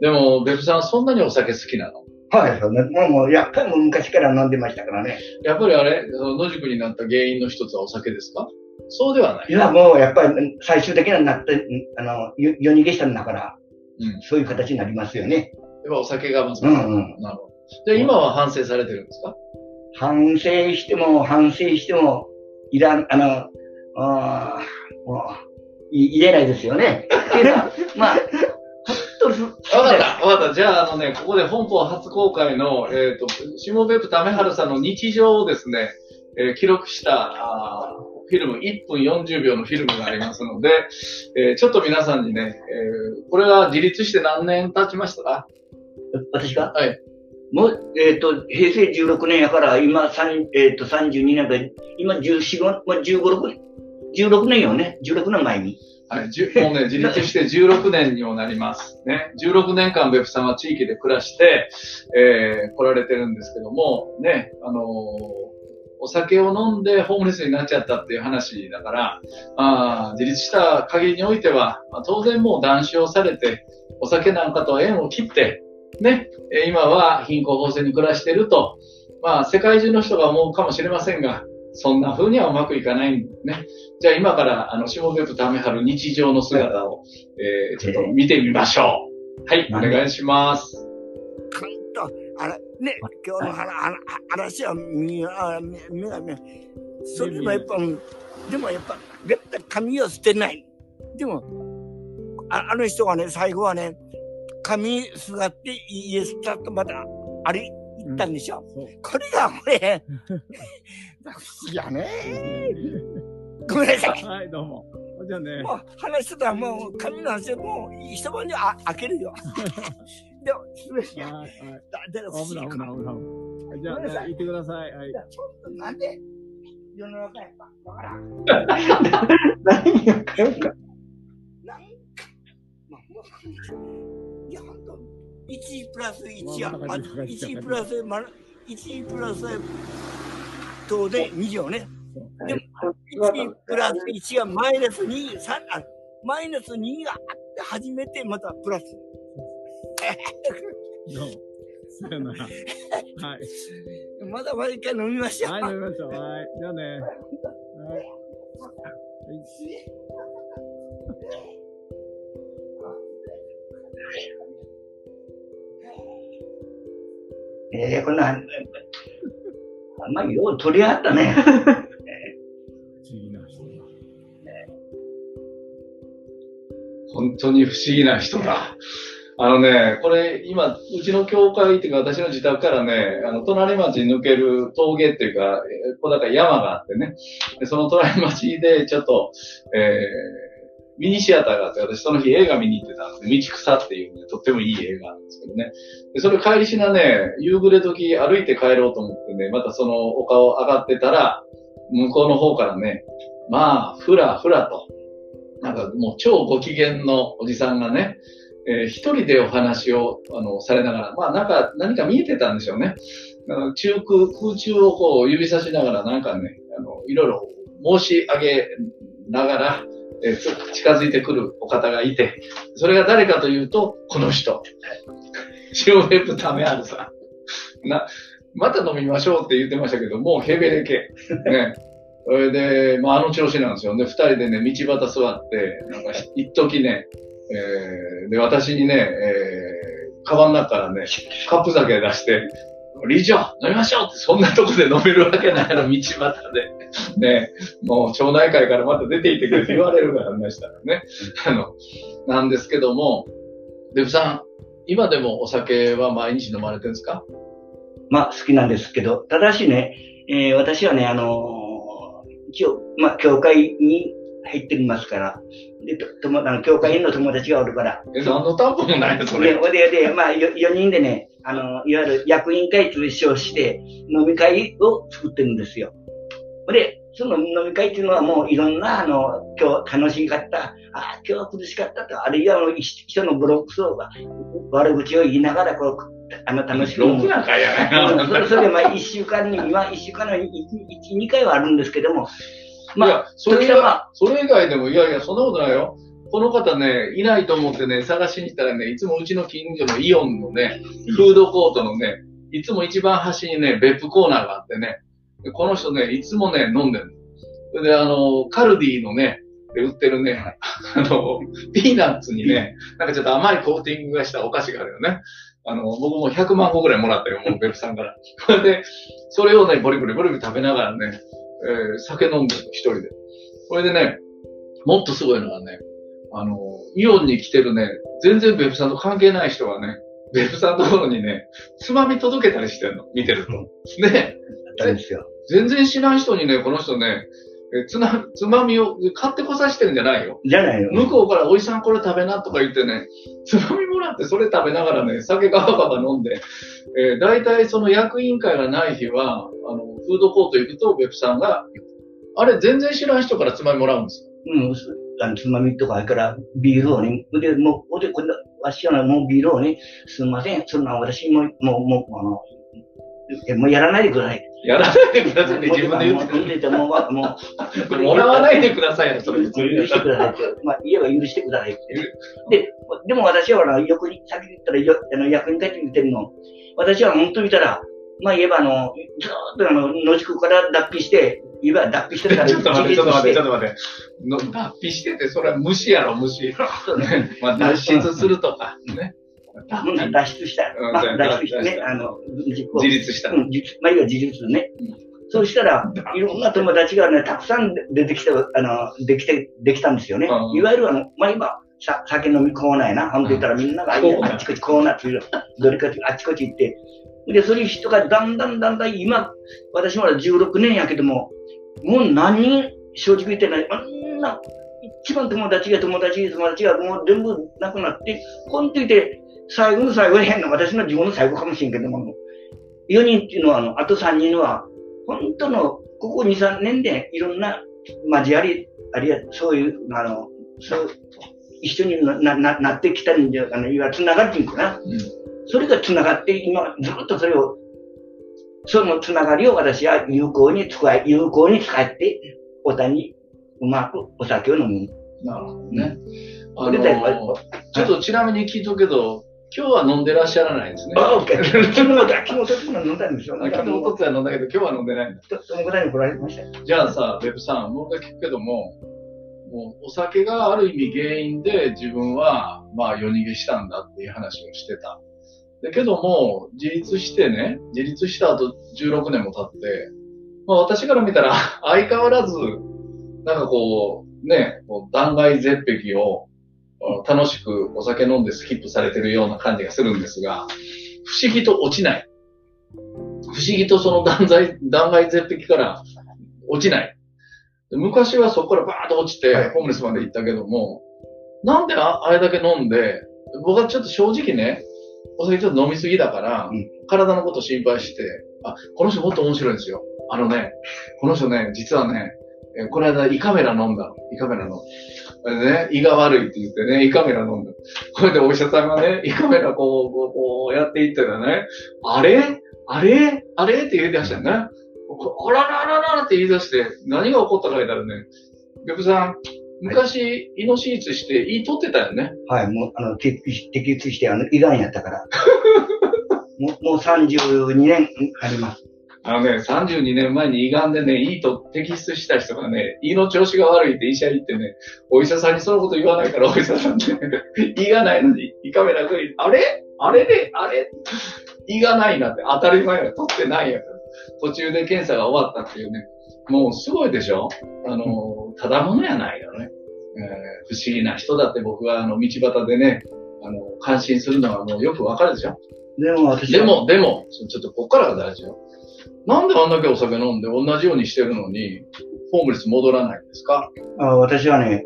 でも、ベフさんそんなにお酒好きなの？はい、そうね。もう、もう、やっぱり昔から飲んでましたからね。やっぱりあれ、野宿になった原因の一つはお酒ですか？そうではない。いや、もう、やっぱり、最終的になって、あの、夜逃げしたんだから、うん、そういう形になりますよね。やっぱお酒が難しい。うんうん。なるほど。で、今は反省されてるんですか？反省しても、反省しても、いらん、あの、あもう、言えないですよね。まあ、わかった、わかった。じゃあ、あのね、ここで本邦初公開の、えっ、ー、と、下別府為春さんの日常をですね、えー、記録したあフィルム、1分40秒のフィルムがありますので、えー、ちょっと皆さんにね、えー、これは自立して何年経ちましたか？私が？はい。もう、えっ、ー、と、平成16年やから、今、えっ、ー、と、32年か、今14、まあ、15、6、16年よね？16年前に。はい、もうね、自立して16年にもなります。ね。16年間別府さんは地域で暮らして、えー、来られてるんですけども、ね、あのー、お酒を飲んでホームレスになっちゃったっていう話だから、あ自立した限りにおいては、まあ、当然もう断酒をされて、お酒なんかと縁を切って、ね、今は貧困法制に暮らしていると、まあ世界中の人が思うかもしれませんが、そんな風にはうまくいかないんね。じゃあ今から、あの、下別府為春日常の姿を、えー、ちょっと見てみましょう。はい、お願いします。かんと、あれ、ね、今日の話は、み、あ、み、みそれもやっぱ、でもやっぱ、絶対髪を捨てない。でも、ああの人がね、最後はね、髪座って家スタートまた歩いったんでしょ？うん、これがこれ、不思議やね。ごめんなさい。はい、どうも。じゃあね。もう話してたらもう髪の話でもう一晩にあ開けるよ。でも、すべて。はい、はい。だ、だ、危ない、危ない、危ない。じゃあ、ね、言ってください。はい。ちょっとなんで世の中やっぱ、わからん。何がかよか。なんか、まあ、いや、本当1プラス1は、1プラス、1プラス等で2乗ね。でも、1プラス1がマイナス2、3、あマイナス2があって初めてまたプラス。そうやな。はい。まだまだ一回飲みましょう。はい、飲みましょう。はい。じゃあね。はい。はいええー、こんな、あんまりよう取り合ったね。本当に不思議な人だ。あのね、これ今、うちの教会っていうか私の自宅からね、あの、隣町に抜ける峠っていうか、こだから山があってね、でその隣町でちょっと、えー、ミニシアターがあって、私その日映画見に行ってたんで道草っていうね、とってもいい映画なんですけどね。で、それ帰りしなね、夕暮れ時歩いて帰ろうと思ってね、またその丘を上がってたら、向こうの方からね、まあ、ふらふらと、なんかもう超ご機嫌のおじさんがね、えー、一人でお話を、あの、されながら、まあなんか、何か見えてたんでしょうね。中空、空中をこう指差しながらなんかね、あの、いろいろ申し上げながら、え近づいてくるお方がいて、それが誰かというと、この人。シオェプタメアルさん。な、また飲みましょうって言ってましたけど、もうヘベレケ。ね。それで、まあ、あの調子なんですよ。で、二人でね、道端座って、なんか、一時ね、えー、で、私にね、えー、カバンの中からね、カップ酒出して、理事長、飲みましょうって、そんなとこで飲めるわけないの、道端で。ね、もう町内会からまた出ていってくれって言われるからね、したらね。あの、なんですけども、デブさん、今でもお酒は毎日飲まれてるんですか？まあ、好きなんですけど、ただしね、えー、私はね、あのー、一応、まあ、教会に、入ってますから。で、と、とも、あの、教会員の友達がおるから。え、何の担保もないのそで、れ。で、で、まあ、よ4人でね、あの、いわゆる役員会と称して、飲み会を作ってるんですよ。で、その飲み会っていうのはもういろんな、あの、今日楽しかった、ああ、今日は苦しかったと、あるいはあの人のブロックスを悪口を言いながら、こう、あの、楽しく。ろくな会やうんな。それそれでまあ一週間に、今一週間の一、一二回はあるんですけども、まいやあ、、それま外、それ以外でも、いやいや、そんなことないよ。この方ね、いないと思ってね、探しに行ったらね、いつもうちの近所のイオンのね、フードコートのね、いつも一番端にね、別府コーナーがあってね、でこの人ね、いつもね、飲んでるの。それで、あの、カルディのね、で売ってるね、あの、ピーナッツにね、なんかちょっと甘いコーティングがしたお菓子があるよね。あの、僕も100万個ぐらいもらったよ、もう別府さんから。そ れで、それをね、ボリボリボリボリ食べながらね、えー酒飲んでる、一人で。これでね、もっとすごいのがね、あの、イオンに来てるね、全然ベブさんと関係ない人がね、ベブさんのところにね、つまみ届けたりしてるの、見てると。で、あったんですよ。全然知らん人にね、この人ね、えつな、つまみを買ってこさしてるんじゃないよ。じゃないの。向こうからおじさんこれ食べなとか言ってね、つまみもらってそれ食べながらね、酒ガバガバ飲んで、えー、大体その役員会がない日は、あの、フードコート行くとベプさんが、あれ全然知らん人からつまみもらうんですよ。うん、すあのつまみとか、それからビールをね、で、もう、で、こんな、わしはもうビールをね、すみません、そんな私も、もう、もう、あの、えもうやらないでください。やらないでくださいね、自分で言もうって飲んでてもう、わもう、もらわないでくださいよ、それ。許してくださいって。まあ、言えば許してくださいって。で、でも私は、ほら、よく、さっき言ったら、よあの役に立って言ってるの。私は本当に見たら、まあ言えば、あの、ずーっとあの、野宿から脱皮して、言えば脱皮してるから、ちょっと待って、ちょっと待って、ちょっと。と待って。の脱皮してて、それは虫やろ、虫。そうね。ねまあ、脱出するとか、ね。うん脱出した。うんまあ、脱出してね、あの、自立した。うん、自まあ、いわゆる自立ねうん。そうしたら、いろんな友達がね、たくさん出てきて、あの、できて、できたんですよねうん。いわゆるあの、まあ今、さ酒飲みコーナーやな。ほんと言ったらみんなが、あっちこっちコーナーっていう、どれかあっちこっち行って。で、そういう人がだんだんだんだん今、私まだ16年やけども、もう何人、正直言ってない、あんな、一番友達が友達友達がもう全部なくなって、こんといて、最後の最後変な、私の自分の最後かもしれんけども、4人っていうのは、あの、あと3人は、本当の、ここ2、3年でいろんな交わり、あるいはそういう、あの、そう、一緒になななってきたんじゃ、あの、いわゆる繋がっていくかな。うんそれが繋がって、今、ずっとそれを、その繋がりを私は有効に使い、有効に使って、お互いにうまくお酒を飲む。なるほどね。あこれだよの、ちょっとちなみに聞いとくけど、今日は飲んでらっしゃらないんですね。あ、オッケー。昨日、昨日、昨日飲んだんですよ。昨日、おとついは飲んだけど、今日は飲んでないんだ。と、そのぐらいに来られましたよ。じゃあさ、ベブさん、もう一回聞くけども、もうお酒がある意味原因で自分は、まあ夜逃げしたんだっていう話をしてた。だけども、自立してね、自立した後16年も経って、まあ私から見たら 相変わらず、なんかこう、ね、こう断崖絶壁をあ楽しくお酒飲んでスキップされてるような感じがするんですが、不思議と落ちない。不思議とその断崖、断崖絶壁から落ちない。で昔はそこからバーッと落ちて、はいホームレスまで行ったけども、なんでああれだけ飲んで、僕はちょっと正直ね、お酒ちょっと飲みすぎだから、うん体のこと心配して、あ、この人もっと面白いんですよ。あのね、この人ね、実はね、えこの間胃カメラ飲んだの。胃カメラ飲んだ。ね、胃が悪いって言ってね、胃カメラ飲んだ。これでお医者さんがね、胃カメラこう、こう、こうやっていってたらね、あれ？あれ？あれ？って言い出したよね。あらららららって言い出して、何が起こったか言ったらね、ベプさん、昔、胃の手術して胃取ってたよね。はい、もう、あの、摘摘出して、あの、胃がんやったから。もう、もう32年あります。あのね、32年前に胃がんでね、胃と摘出した人がね、胃の調子が悪いって医者行ってね、お医者さんにそのこと言わないからお医者さんって、胃がないのに胃カメラ食い、あれ？あれで、あれ？胃がないなんて当たり前や、取ってないやから。途中で検査が終わったっていうね。もうすごいでしょ？あの、ただものやないよね。えー不思議な人だって僕はあの、道端でね、あの、感心するのはもうよくわかるでしょ？でも私は、でも、でも、ちょちょっとこっからが大事よ。なんであんだけお酒飲んで同じようにしてるのに、ホームレス戻らないんですか？あ私はね、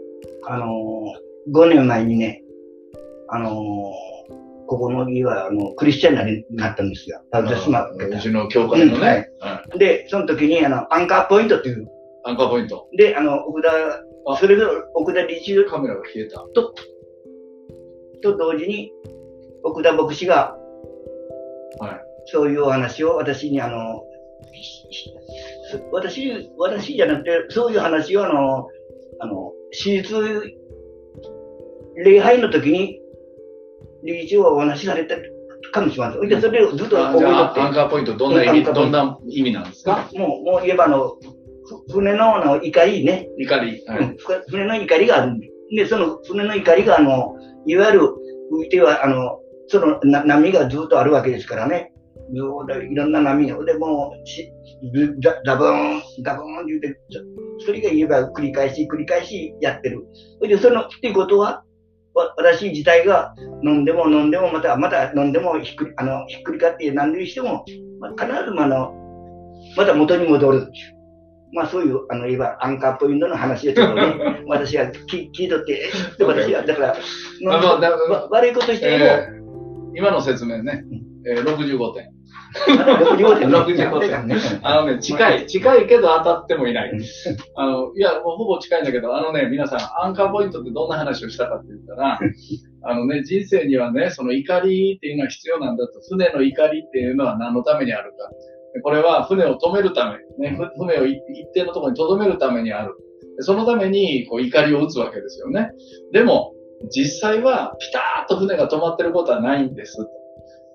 あのー、5年前にね、あのー、ここの家は、あの、クリスチャンになったんですよ。バプテスマうちの教会のね。はいで、その時に、あの、アンカーポイントっていう、アンカーポイント。で、あの、奥田、あそれぞれ奥田理事カメラが消えた。と同時に、奥田牧師が、はいそういうお話を私に、あの、し私、私じゃなくて、そういう話を、あの、あの、手術、礼拝の時に、理事長はお話しされたかもしれません。で、それをずっとあ覚えじゃあ、アンカーポイント、どんな意味、どんな意味なんですか？て、もう、もう言えば、あの、ふ船のあの怒りね、怒り。はうい。船の怒りがあるんで、でその船の怒りが、あの、いわゆる、浮いては、あの、そのな波がずっとあるわけですからね。ずっといろんな波が、で、もう、しザザブーン、ザブーンって言って、そそれが言えば繰り返し、繰り返しやってる。それで、その、っていうことは、わ私自体が飲んでも飲んでも、また、また飲んでもひっくり、あの、ひっくり返って何でしても、まあ、必ず、まああの、また元に戻るっていう。まあそういう、あの、いわアンカーポイントの話ですけどね、私が聞聞いとって、え私は、だから、悪いことしても、えー今の説明ね、えー、65点。65点65点あのね、近い、近いけど当たってもいない。あの、いや、もうほぼ近いんだけど、あのね、皆さん、アンカーポイントってどんな話をしたかって言ったら、あのね、人生にはね、その怒りっていうのは必要なんだと。船の怒りっていうのは何のためにあるか。これは船を止めるため、ね、ふ船を一一定のところに留めるためにある。そのために、こう、怒りを打つわけですよね。でも、実際は、ピターッと船が止まってることはないんですと。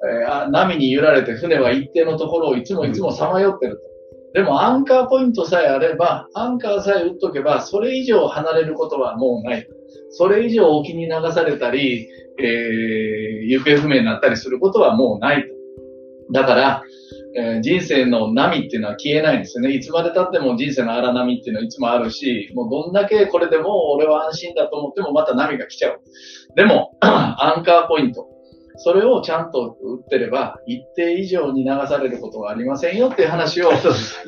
えー波に揺られて船は一定のところをいつもいつもさまよってると。でもアンカーポイントさえあれば、アンカーさえ打っとけば、それ以上離れることはもうない。それ以上沖に流されたり、えー行方不明になったりすることはもうないと。だから、えー人生の波っていうのは消えないんですよね。いつまで経っても人生の荒波っていうのはいつもあるし、もうどんだけこれでも俺は安心だと思ってもまた波が来ちゃう。でも、アンカーポイント。それをちゃんと打ってれば、一定以上に流されることはありませんよっていう話を。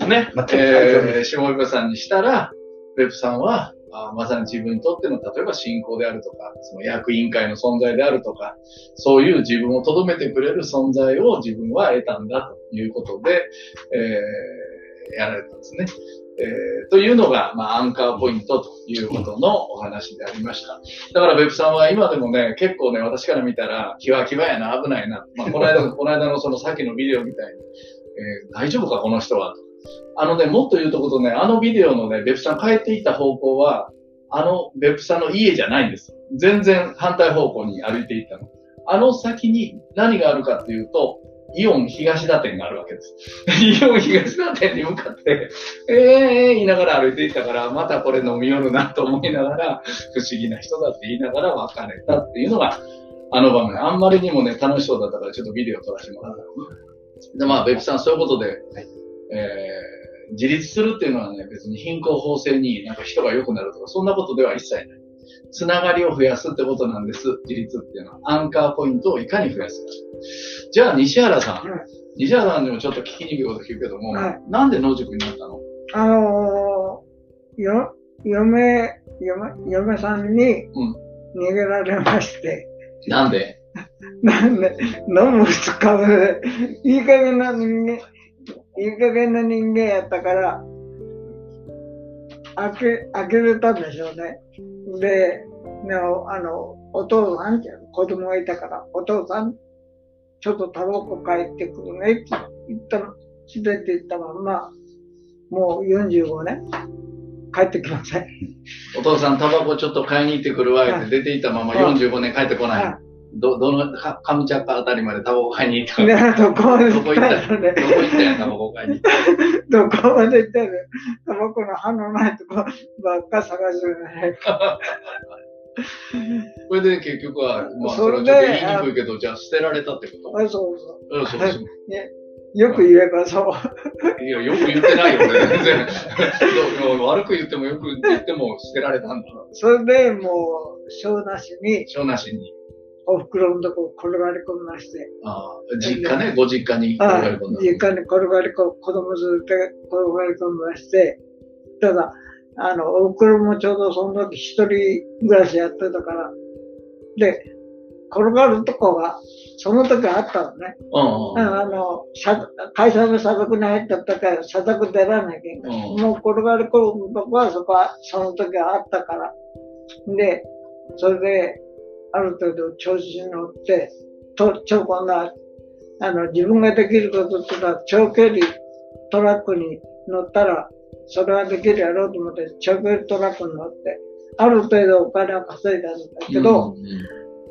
ね、えー、下部さんにしたら、ベプさんは、あまさに自分にとっての、例えば信仰であるとか、その役員会の存在であるとか、そういう自分を留めてくれる存在を自分は得たんだということで、えー、やられたんですね。えー、というのが、まあ、アンカーポイントということのお話でありました。だから、ベプさんは今でもね、結構ね、私から見たら、キワキワやな、危ないな。まあ、この間、この間のそのさっきのビデオみたいに、えー大丈夫か、この人は。あのね、もっと言うとことね、あのビデオのね、ベプさん帰っていった方向は、あのベプさんの家じゃないんです。全然反対方向に歩いていったの。あの先に何があるかっていうと、イオン東田店があるわけです。イオン東田店に向かって、えー、えー、言いながら歩いていったから、またこれ飲み寄るなと思いながら、不思議な人だって言いながら別れたっていうのが、あの場面。あんまりにもね、楽しそうだったから、ちょっとビデオ撮らせてもらった。で、まあ、ベプさんそういうことで、えー自立するっていうのはね、別に貧困法制になんか人が良くなるとか、そんなことでは一切ない。つながりを増やすってことなんです、自立っていうのは。アンカーポイントをいかに増やすか。じゃあ、西原さん。はい。西原さんにもちょっと聞きにくいこと聞くけども、はい。なんで野宿になったの？あのー、よ、嫁、嫁、嫁さんにうん。逃げられまして、なんで？なんで、飲む二日目で、いい加減な人間、いい加減な人間やったから、開け、開けれたんでしょうね。で、ね、あの、お父さんって子供がいたから、お父さん、ちょっとタバコ帰ってくるねって言ったの、連れて行ったまんま、もう45年、帰ってきません。お父さんタバコちょっと買いに行ってくるわ、って出ていったままはい45年帰ってこない。はど、どの、かカムチャッカあたりまでタバコ買いに行ったどこまでどこ行ったの？ねどこ行ったんや、タバコ買いに？どこまで行ったの？タバコの歯のないとこばっか探すね。これで結局は、まあ、そそれはちょっと言いにくいけど、じゃあ捨てられたってこと？あそうそう。うん、そうそう。よく言えばそう。いや、よく言ってないよね、全然。悪く言ってもよく言っても捨てられたんだ。それでもう、小なしに、小なしに。お袋のとこ転がり込みまして、ああ実家ね、ご実家に転あがり込んだ。実家に転がり込む、子供連れて転がり込みまして、ただ、あの、おふくろもちょうどその時一人暮らしやってたから、で、転がるとこが、その時あったのね。うんうん。あの、社会社の社宅に入った時は、社宅出らなきゃいけない。うんもう転がる頃のとこは、そこは、その時はあったから。で、それで、ある程度調子に乗って、と、ちょ、今度は、あの、自分ができることっていうのは、長距離トラックに乗ったら、それはできるやろうと思って、長距離トラックに乗って、ある程度お金を稼いだんだけど、うん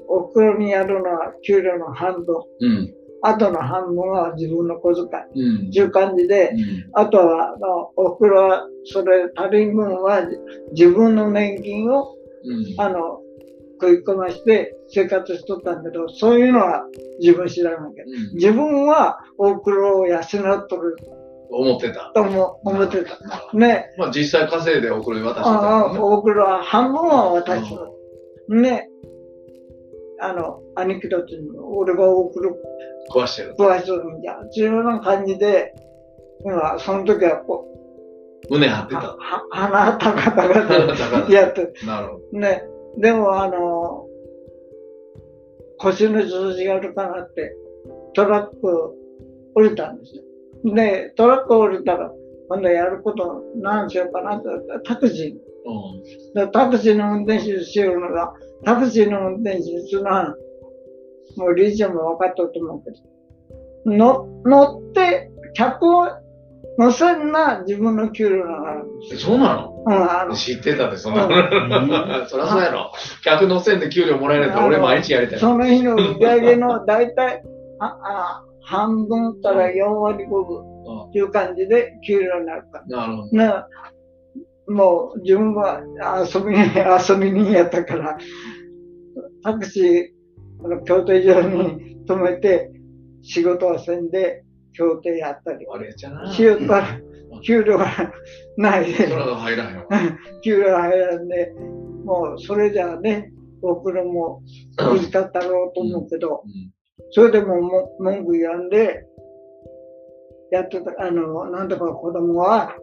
お袋にやるのは給料の半分、うん。後の半分は自分の小遣い。うん。いう感じで、うん。あとは、あのお袋は、それ足りん分は自分の年金を、うん。あの、食い込まして生活しとったんだけど、そういうのは自分知らなきゃ。うん自分はお袋を養っとる思ってた。とも思ってた。ね。まあ実際稼いで送り渡してたああ、よね。お袋は半分は渡しとる。ね。あの、兄貴たちに、俺がお袋壊してる。食わしとるんじゃ。っていうような感じで、今、その時はこ胸張ってう、た。鼻高々でやってる。なるほど。ね。でも、あの、腰の調子が悪くなって、トラック降りたんですよ。で、トラック降りたら、今度やること何しようかなって、タクシー。でタクシーの運転手しようのが、タクシーの運転手するのは、もう理事長も分かっとると思うけど、の乗って、客を乗せんな自分の給料があるんです。そうなの？うん、あの、知ってたで、そんなうの。そりゃそうやろ。客の線で給料もらえるったら俺毎日やりたい。その日の売り上げの大体、ああ半分から4割5分っていう感じで給料になるから。なるほど。なもう自分は遊びに、遊びにやったから、タクシー、あの協定所に止めて仕事はせんで、協定やったり、給料がないで。給料が 入らんで、もうそれじゃあね、おふくろも難しかったろうと思うけど、うん。それでもも文句言わんで、やってた、あの、なんとか子供は、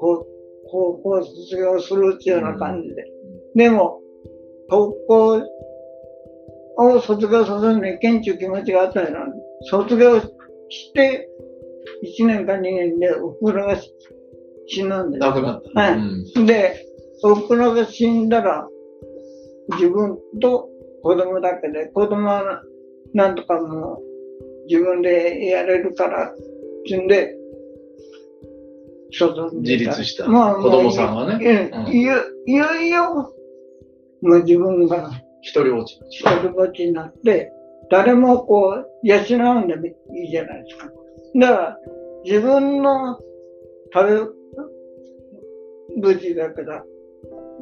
こう、高校卒業するっていうような感じで。でも、高校を卒業させるのにいけんちゅう気持ちがあったのに、卒業して、1年か2年でおふくろが死ぬんです。なくなった。はい。うん。で、おふくろが死んだら、自分と子供だけで、子供はなんとかもう自分でやれるから、ってんで、外に出自立した。まあ子供さんはね。うん。うん。いよいよいよ、もう自分が一人落ち。一人ぼっちになって、誰もこう、養うんでもいいじゃないですか。だから、自分の食べ、無事だから、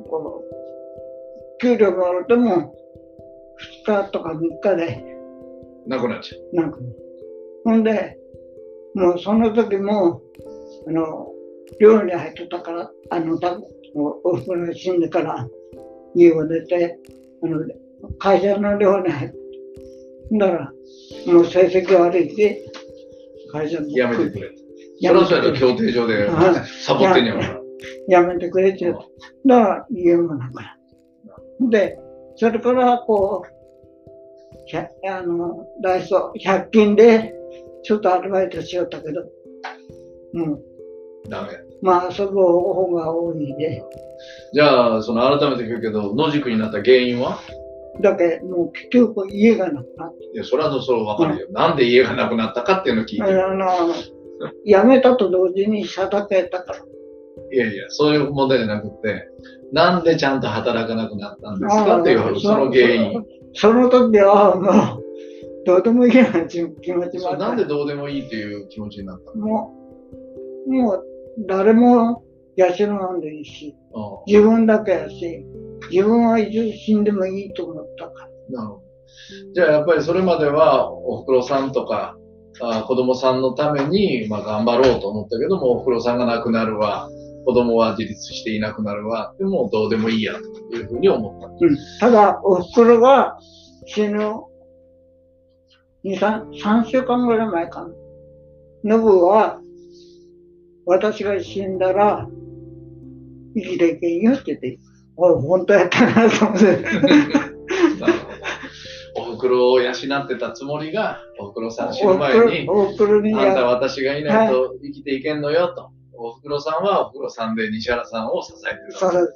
こう、給料があるとも、2日とか3日で、なくなっちゃう。なんか、ほんで、もうその時も、あの、寮に入ってたから、あの、たおおふくろが死んでから、家を出て、あの、会社の寮に入って、だから、もう成績悪いで、会社のやめてくれ。そやめてくれれはそうやと協定上ではいサボってんやから。やめてくれって言うと。だから、家もなくなる。で、それから、こう、あの、ダイソー、100均で、ちょっとアルバイトしよったけど、うん。ダメ。まあ、遊ぶ方が多いで、じゃあ、その改めて聞くけど、野宿になった原因は？だけど、もう結局家がなくなっいや、それはそれわかるよ。なんで家がなくなったかっていうのを聞いて。てる。あの、辞めたと同時に社宅やったから。いやいや、そういう問題じゃなくて、なんでちゃんと働かなくなったんですかっていう、その原因。その時は、もう、どうでもいいな気持ちもあった。なんでどうでもいいっていう気持ちになったの？もう、もう、誰も養わんでいいし、う自分だけやし、自分は死んでもいいと思ったから。んなるほど。じゃあやっぱりそれまでは、おふくろさんとか、あ子供さんのために、まあ頑張ろうと思ったけども、おふくろさんが亡くなるわ、子供は自立していなくなるわ、でもどうでもいいやというふうに思った。うん、ただ、おふくろが死ぬ2、3、3週間ぐらい前かな。ノブは、私が死んだら、生きていけんよって言って、おい、本当やったなと思って。なるほど。お袋を養ってたつもりが、お袋さん死ぬ前に、おふくろにあんたは私がいないと生きていけんのよと。お袋さんはお袋さんで西原さんを支えてるわけそう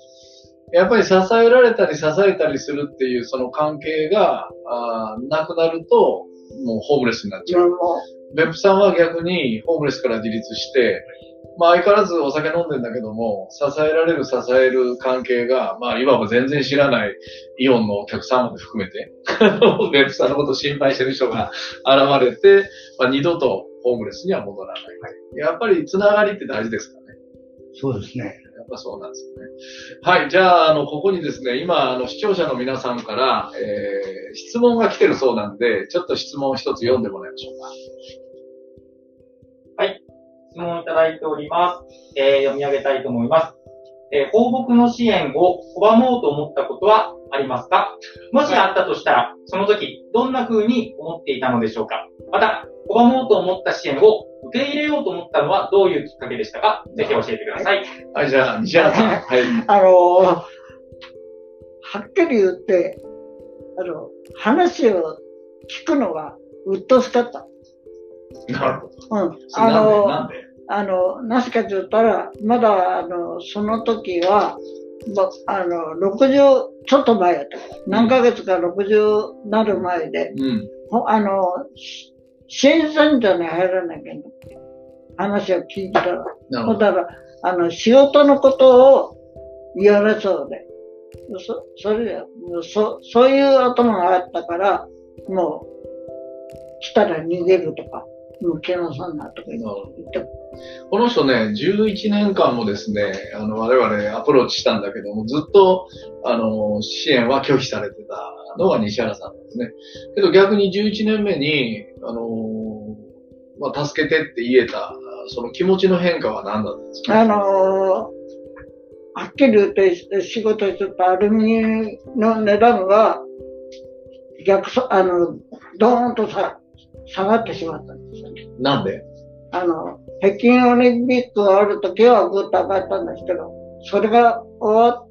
やっぱり支えられたり支えたりするっていうその関係が、あーなくなると、もうホームレスになっちゃう。も別府さんは逆にホームレスから自立して、まあ相変わらずお酒飲んでんだけども、支えられる支える関係が、まあいわば全然知らないイオンのお客さんまで含めて、別府さんのことを心配してる人が現れて、まあ二度とホームレスには戻らない。やっぱりつながりって大事ですからね。そうですね。やっぱそうなんですよね。はい。じゃあ、あの、ここにですね、今、あの、視聴者の皆さんから、えー、質問が来てるそうなんで、ちょっと質問を一つ読んでもらいましょうか。質問いただいております。えー読み上げたいと思います。えー放牧の支援を拒もうと思ったことはありますか？もしあったとしたら、その時、どんな風に思っていたのでしょうか？また、拒もうと思った支援を受け入れようと思ったのはどういうきっかけでしたか？ぜひ教えてください。はい、じゃあ、西原さん。はい。あのーはっきり言って、あの、話を聞くのが鬱陶しかった。なるほど。うん。あのなんであの、なぜかと言ったら、まだ、あの、その時は、まあの、60、ちょっと前やった。何ヶ月か60なる前で、うん。ほあの、し支援センターに入らなきゃいけない。話を聞いたら。ほど。だから、あの、仕事のことを言われそうで。そ、それで、もうそ、そういう頭があったから、もう、来たら逃げるとか、もう来なさんなとか言って、この人ね、11年間もですね、あの、我々アプローチしたんだけども、ずっと、あの、支援は拒否されてたのが西原さんなんですね。けど逆に11年目に、あの、まあ、助けてって言えた、その気持ちの変化は何だったんですか？あのーはっきり言って仕事してたアルミの値段が逆そ、あの、ドーンとさ下がってしまったんですよね。なんで？あの、北京オリンピックがある時はぐっと上がったんですけど、それが終わ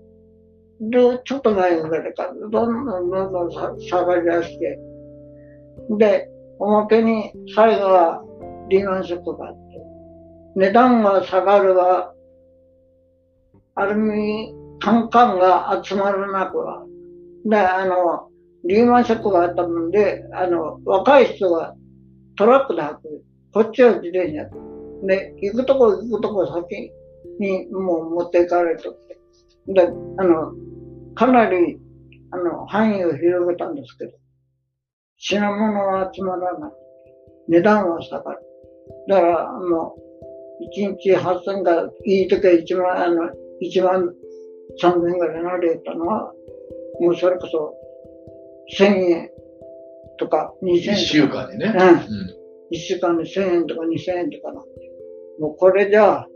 るちょっと前ぐらいから、どんどんどんどん下がりだして、で、おまけに最後はリーマンショックがあって、値段が下がるが、アルミカンカンが集まらなくは。で、あの、リーマンショックがあったもんで、あの、若い人がトラックで運ぶ。こっちは自転車。で、行くとこ行くとこ先にもう持っていかれとって。で、あの、かなり、あの、範囲を広げたんですけど、品物は集まらない。値段は下がる。だから、もう、1日8000が、いい時は1万、あの、1万3000ぐらいになれたのは、もうそれこそ、1000円とか2000円とか。一週間にね。うん。うん。一週間で1000円とか2000円とかな。もうこれじゃあ、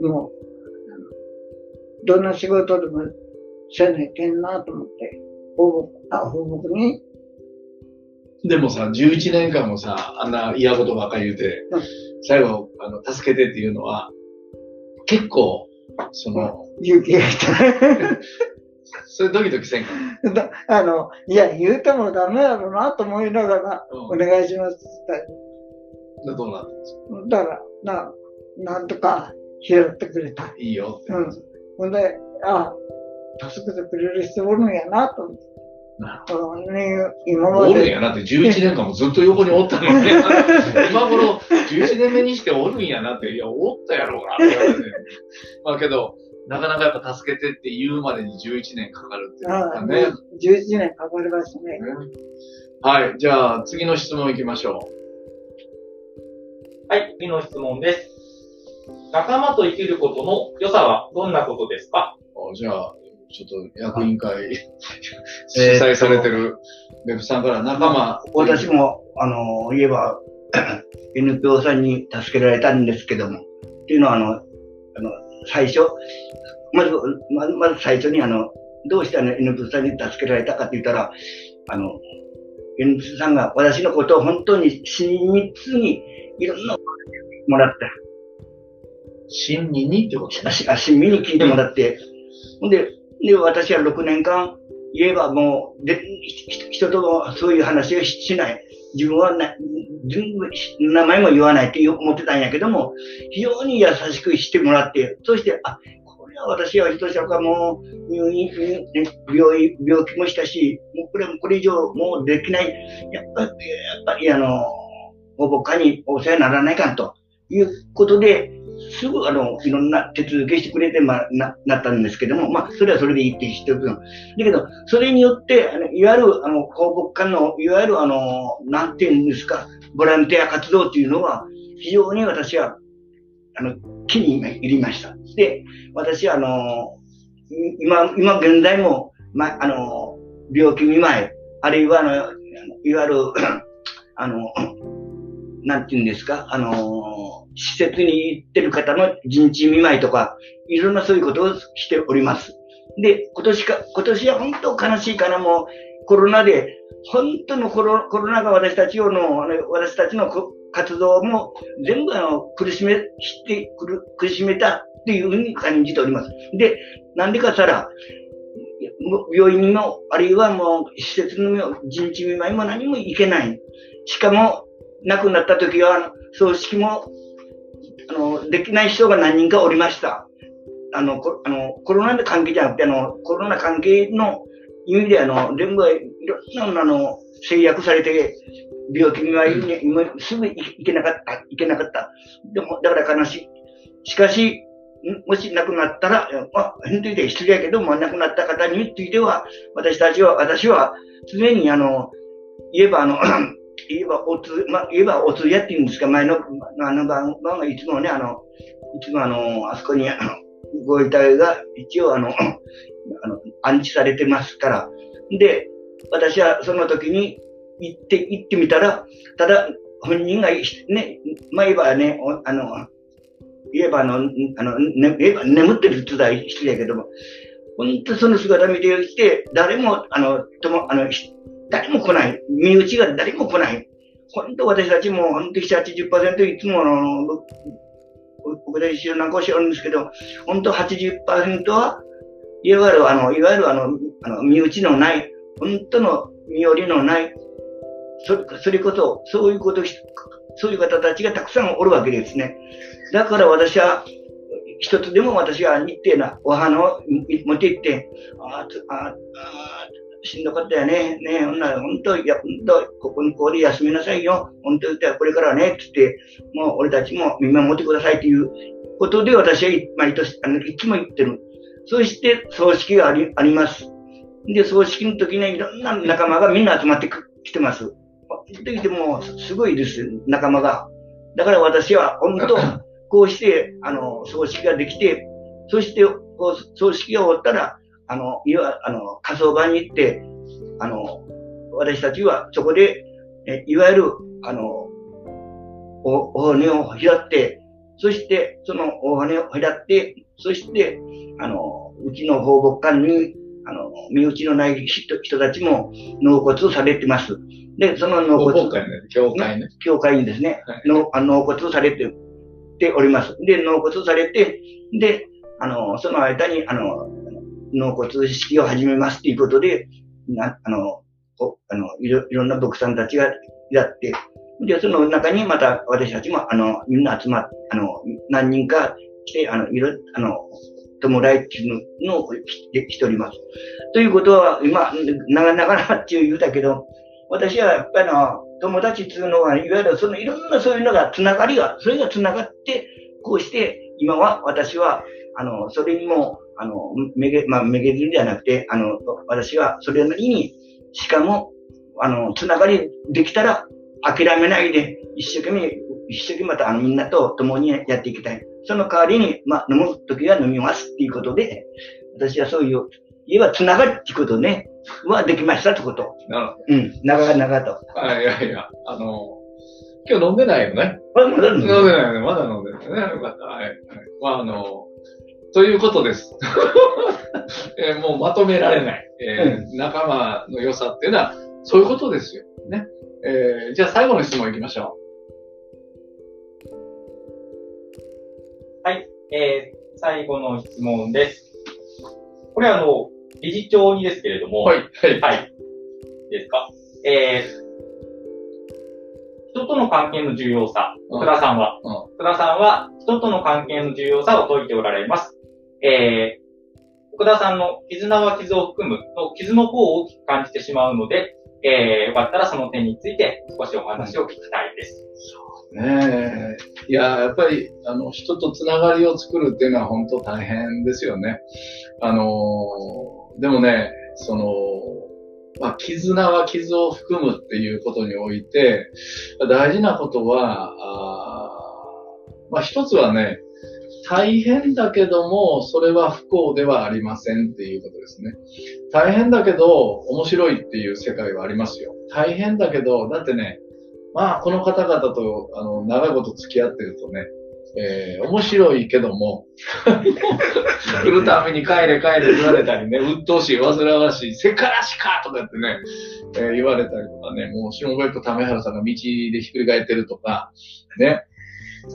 もう、どんな仕事でもせないけんなと思って、放牧、あ、放牧に、でもさ、11年間もさ、あんな嫌ことばっかり言うてうん、最後、あの、助けてっていうのは、結構、その、勇気がいた。それドキドキせんか？だあの、いや、言うてもダメだろうなと思いながら、うお願いしますってどうなったんですか？だから、な、なんとか拾ってくれた。いいよって。うん。ほんで、あ、助けてくれる人おるんやなと思って。なうんね今まで。おるんやなって11年間もずっと横におったのに、今頃11年目にしておるんやなって、いや、おったやろうなって言われて。まあけど、なかなかやっぱ助けてって言うまでに11年かかるっていうのああ、がね。11年かかりましたね。はい、じゃあ次の質問行きましょはい、次の質問です。仲間と生きることの良さはどんなことですか？う。じゃあ、ちょっと役員会、主催されてるベブさんから仲間。私も、あの、言えば、NPO さんに助けられたんですけども、っていうのは、あの、あの、最初、まず、まず、まず最初に、あの、どうしてあの NPO さんに助けられたかって言ったら、あの、NPO さんが私のことを本当に親密にいろんなもらった。親身にってことね。しあ親身に聞いてもらって、ほんで、で、私は6年間言えばもう、で、人ともそういう話をしない。自分はな、全部名前も言わないって思ってたんやけども、非常に優しくしてもらって、そして、あ、これは私は人者かもう入院、入院ね病院、病気もしたし、もうこれ、これ以上もうできない。やっぱり、やっぱりあの、ご母家にお世話にならないかんということで、すぐあの、いろんな手続きしてくれて、まあ、な、なったんですけども、まあ、それはそれでいいって一つの。だけど、それによって、あのいわゆる、あの、報告官の、いわゆるあの、なんていうんですか、ボランティア活動っていうのは、非常に私は、あの、気に入りました。で、私はあの、今、今現在も、ま、あの、病気見舞い、あるいは、あのいわゆる、あの、なんていうんですか、あの、施設に行ってる方の人知見舞いとか、いろんなそういうことをしております。で、今年か、今年は本当悲しいかな、もうコロナで、本当のコロコロナが私たちをの、私たちの活動も全部あの苦しめ、してくる、苦しめたっていうふうに感じております。で、なんでかしたら、病院にも、あるいはもう施設の人知見舞いも何も行けない。しかも、亡くなった時は、葬式も、あの、できない人が何人かおりました。あの、コあのコロナの関係じゃなくて、あの、コロナ関係の意味で、あの、全部いろんな、あの、制約されて、病気には今すぐ行けなかった、行けなかった。でも、だから悲しい。しかし、んもし亡くなったら、まあ、本当に失礼やけども、亡くなった方については、私たちは、私は、常にあの、言えばあの、言えばおつ、まあ、言えばお通夜っていうんですか、前の、あの番番がいつもね、あの、いつもあの、あそこに、あの、ご遺体が一応あの、あの、安置されてますから。で、私はその時に行って、行ってみたら、ただ、本人が、ね、まあ言えばね、あの、言えばあの、あの、ね、言えば眠ってるって言ったら失礼やけども、本当その姿見てきて、誰も、あの、とも、あの、誰も来ない。身内が誰も来ない。本当私たちも、本当7、80%いつもあの、僕たちなんかをしてるんですけど、本当80%は、いわゆるあの、いわゆるあの、あの身内のない、本当の身寄りのない、そそれこそ、そういうこと、そういう方たちがたくさんおるわけですね。だから私は、一つでも私は日程なお花を持って行って、あーつああしんどかったよね。ねほんなら、本当、いや、本当、ここにここで休みなさいよ。本当、これからね、つって、もう俺たちも見守ってくださいということで私は毎年、あの、いつも言ってる。そして、葬式があり、あります。で、葬式の時にいろんな仲間がみんな集まってきてます。で、でも、すごいです、仲間が。だから私は、本当、こうして、あの、葬式ができて、そして、こう葬式が終わったら、あの、いわ、あの、火葬場に行って、あの、私たちはそこで、えいわゆる、あの、お、お骨を拾って、そして、そのお骨を拾って、そして、あの、うちの放牧館に、あの、身内のない人人たちも納骨されてます。で、その納骨、今回ね、教会ね。教会にですねはい、のあ納骨されてております。で、納骨されて、で、あの、その間に、あの、納骨式を始めますということで、なあの、あのいろいろんな牧さんたちがやって、で、その中にまた私たちも、あの、みんな集まっあの、何人か来て、あの、いろ、あの、弔いっていうのをしてしております。ということは、今、長々なって言うたけど、私はやっぱりの、友達っていうのは、いわゆるそのいろんなそういうのが、つながりが、それがつながって、こうして、今は私は、あの、それにも、あの、めげ、まあ、めげずにではなくて、あの、私はそれなりに、しかも、あの、つながりできたら、諦めないで、一生懸命、一生懸命またあのみんなと共にやっていきたい。その代わりに、まあ、飲むときは飲みますっていうことで、私はそういう、言えばつながりっていうことね、はできましたってこと。なるほうん、長々と。ど。あいやいや、あの、今日飲んでないよね。これもだ飲んでないよね。まだ飲んでないね。よかった。はい。はいまあ、あの、ということです。えーもうまとめられない、えー仲間の良さっていうのは、そういうことですよ。ね。えーじゃあ最後の質問いきましょえー最後の質問です。これはあの、理事長にですけれども、はい、はい。はい。ですか？えー、人との関係の重要さ、うん福田さんは、うん福田さんは人との関係の重要さを説いておられます。えー、福田さんの絆は傷を含むの傷の方を大きく感じてしまうので、えー、よかったらその点について少しお話を聞きたいです。そうね。いや、やっぱり、あの、人とつながりを作るっていうのは本当大変ですよね。あの、でもね、その、まあ、絆は傷を含むっていうことにおいて、大事なことは、あまあ、一つはね、大変だけども、それは不幸ではありませんっていうことですね。大変だけど、面白いっていう世界はありますよ。大変だけど、だってね、まあ、この方々と、あの、長いこと付き合ってるとね、えー面白いけども、来るために帰れ帰れ言われたりね、鬱陶しい、煩わしい、せからしかとかってね、えー言われたりとかね、もう、下別府為原さんが道でひっくり返ってるとか、ね、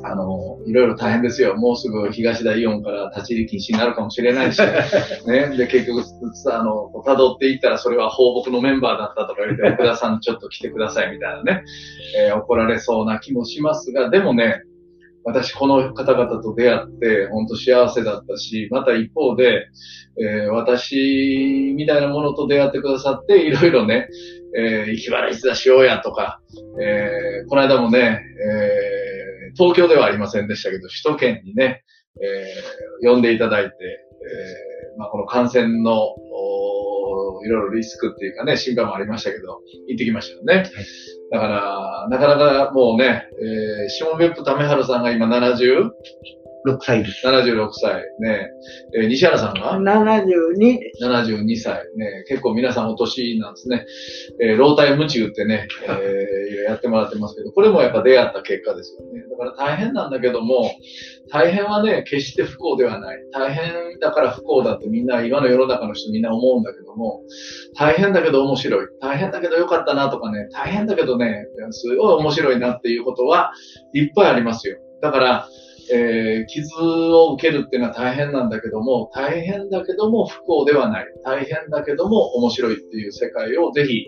あの、いろいろ大変ですよ。もうすぐ東田イオンから立ち入り禁止になるかもしれないし、ね。で、結局、あの、辿っていったらそれは放牧のメンバーだったとか言って、福田さんちょっと来てくださいみたいなね、えー怒られそうな気もしますが、でもね、私この方々と出会って、本当幸せだったし、また一方で、えー私みたいなものと出会ってくださって、いろいろね、えー、生き払いだしようやとか、えーこの間もね、えー東京ではありませんでしたけど、首都圏にね、えー呼んでいただいて、えーまあ、この感染の、いろいろリスクっていうかね、心配もありましたけど、行ってきましたよね。だから、なかなかもうね、えー、下別府為原さんが今 70?76 6歳です。歳。ね、えー西原さんが72です。72歳。ね、結構皆さんお年なんですね。えー、老体夢中ってね、えー、やってもらってますけど、これもやっぱ出会った結果ですよね。だから大変なんだけども、大変はね、決して不幸ではない。大変だから不幸だってみんな、今の世の中の人みんな思うんだけども、大変だけど面白い。大変だけど良かったなとかね、大変だけどね、すごい面白いなっていうことはいっぱいありますよ。だから、えー傷を受けるっていうのは大変なんだけども、大変だけども不幸ではない。大変だけども面白いっていう世界をぜひ、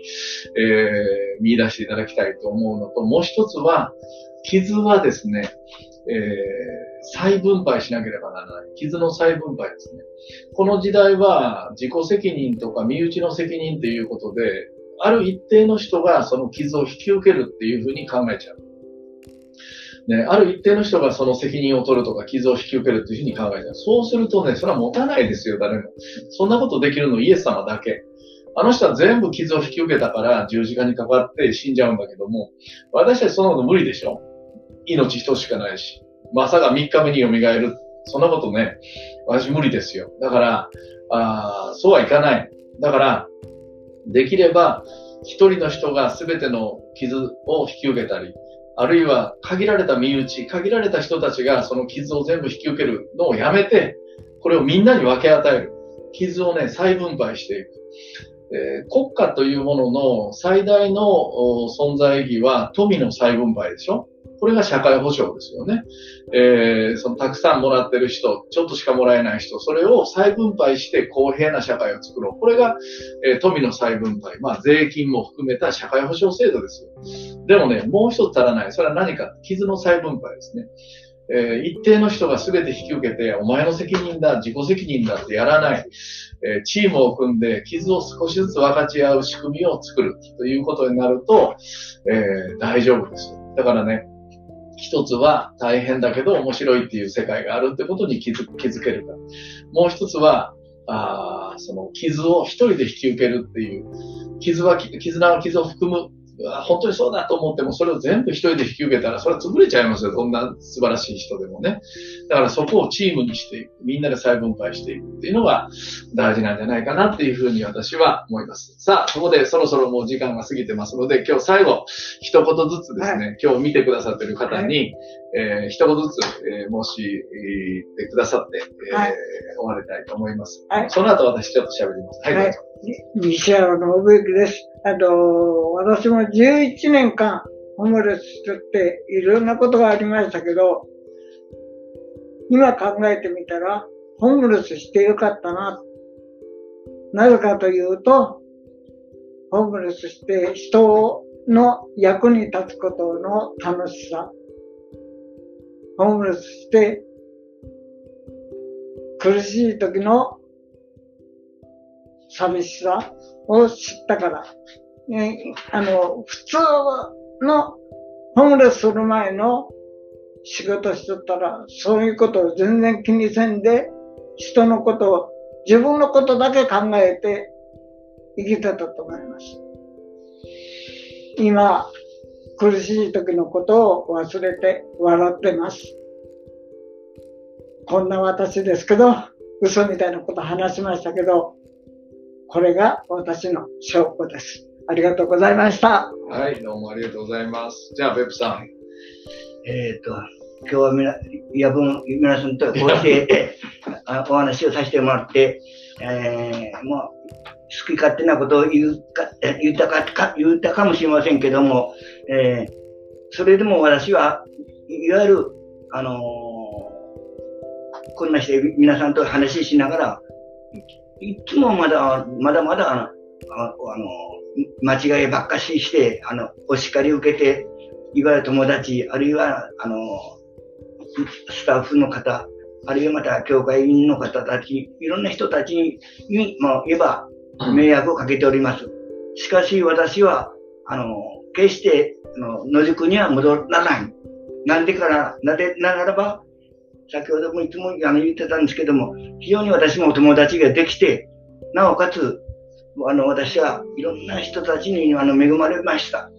えー見出していただきたいと思うのと、もう一つは、傷はですね、えー再分配しなければならない。傷の再分配ですね。この時代は自己責任とか身内の責任っていうことで、ある一定の人がその傷を引き受けるっていうふうに考えちゃう。ね、ある一定の人がその責任を取るとか傷を引き受けるっていうふうに考えちゃう。そうするとね、それは持たないですよ、誰も。そんなことできるのイエス様だけ。あの人は全部傷を引き受けたから十字架にかかって死んじゃうんだけども、私たちそんなこと無理でしょ命一つしかないし。まさか3日目に蘇る。そんなことね、私無理ですよ。だから、あーそうはいかない。だから、できれば、一人の人が全ての傷を引き受けたり、あるいは限られた身内、限られた人たちがその傷を全部引き受けるのをやめて、これをみんなに分け与える。傷をね、再分配していく。え国家というものの最大の存在意義は富の再分配でしょ？これが社会保障ですよね。えーそのたくさんもらってる人、ちょっとしかもらえない人、それを再分配して公平な社会を作ろう。これが、えー富の再分配。まあ、税金も含めた社会保障制度ですよ。でもね、もう一つ足らない。それは何か傷の再分配ですね。えー一定の人が全て引き受けて、お前の責任だ、自己責任だってやらない。えーチームを組んで傷を少しずつ分かち合う仕組みを作るということになると、えー大丈夫です。だからね、一つは大変だけど面白いっていう世界があるってことに気づ気づけるか。もう一つは、あーその傷を一人で引き受けるっていう、傷は、絆は傷を含む。うわ本当にそうだと思っても、それを全部一人で引き受けたら、それは潰れちゃいますよ。どんな素晴らしい人でもね。だからそこをチームにしていく。みんなで再分配していくっていうのが大事なんじゃないかなっていうふうに私は思います。さあ、そこでそろそろもう時間が過ぎてますので、今日最後、一言ずつですね、今日見てくださってる方に、えー一言ずつ、えー申し、えーくださって、えーはい終わりたいと思います。はいその後私ちょっと喋ります。はい、はい西原信之です。あと、私も11年間ホームレスとっていろんなことがありましたけど、今考えてみたら、ホームレスしてよかったな。なぜかというと、ホームレスして人の役に立つことの楽しさ。ホームレスして苦しい時の寂しさを知ったから。ね、あの、普通のホームレスする前の仕事しとったら、そういうことを全然気にせんで、人のことを、自分のことだけ考えて生きてたと思います。今、苦しい時のことを忘れて笑ってます。こんな私ですけど、嘘みたいなこと話しましたけど、これが私の証拠です。ありがとうございました。はい、どうもありがとうございます。じゃあ、ベップさん。えっ、と、今日はみな、夜分、皆さんとこうして お話をさせてもらって、えー、もう、好き勝手なことを言うか、言ったか、か言ったかもしれませんけども、えー、それでも私は、いわゆる、あのー、こんなして皆さんと話ししながら、いつもまだ、まだまだ、あの、間違いばっかしして、あの、お叱り受けて、いわゆる友達、あるいは、あの、スタッフの方、あるいはまた教会員の方たち、いろんな人たちに、まあ、言えば、迷惑をかけております。しかし私は、あの、決して、あの野宿には戻らない。なんでから、なでならば、先ほどもいつもあの言ってたんですけども、非常に私もお友達ができて、なおかつ、あの、私はいろんな人たちにあの恵まれました。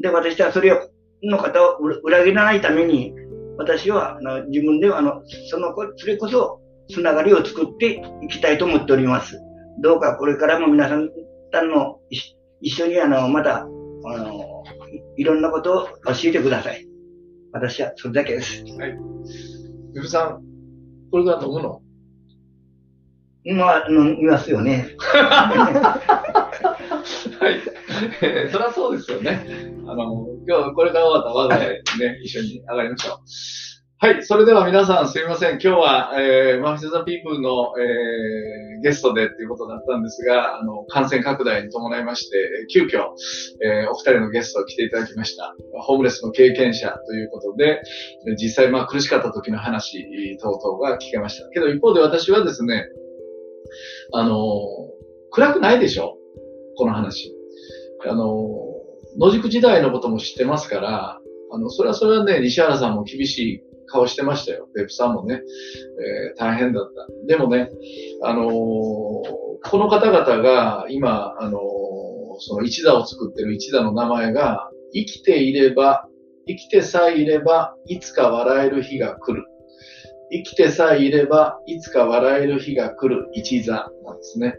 で、私はそれを、の方を裏切らないために、私はあの自分ではあの、その、それこそ、つながりを作っていきたいと思っております。どうかこれからも皆さんの一緒にあの、また、あの、いろんなことを教えてください。私はそれだけです。はい。ゆぶさん、これから飲むの？まあ、飲みますよね。はい。えー、そりゃそうですよね。あの、今日これから終わった我が家ね、一緒に上がりましょう。はい。それでは皆さんすみません。今日は、えー、マフィス・ザ・ピープルの、えー、ゲストでっていうことだったんですが、あの、感染拡大に伴いまして、急遽、えー、お二人のゲストを来ていただきました。ホームレスの経験者ということで、実際まあ苦しかった時の話等々が聞けました。けど一方で私はですね、あの、暗くないでしょ？この話。あの、野宿時代のことも知ってますから、あの、それはそれはね、西原さんも厳しい顔してましたよ。ベプさんもね、えー、大変だった。でもね、あのー、この方々が今、あのー、その一座を作ってる一座の名前が、生きていれば、生きてさえいれば、いつか笑える日が来る。生きてさえいれば、いつか笑える日が来る一座なんですね。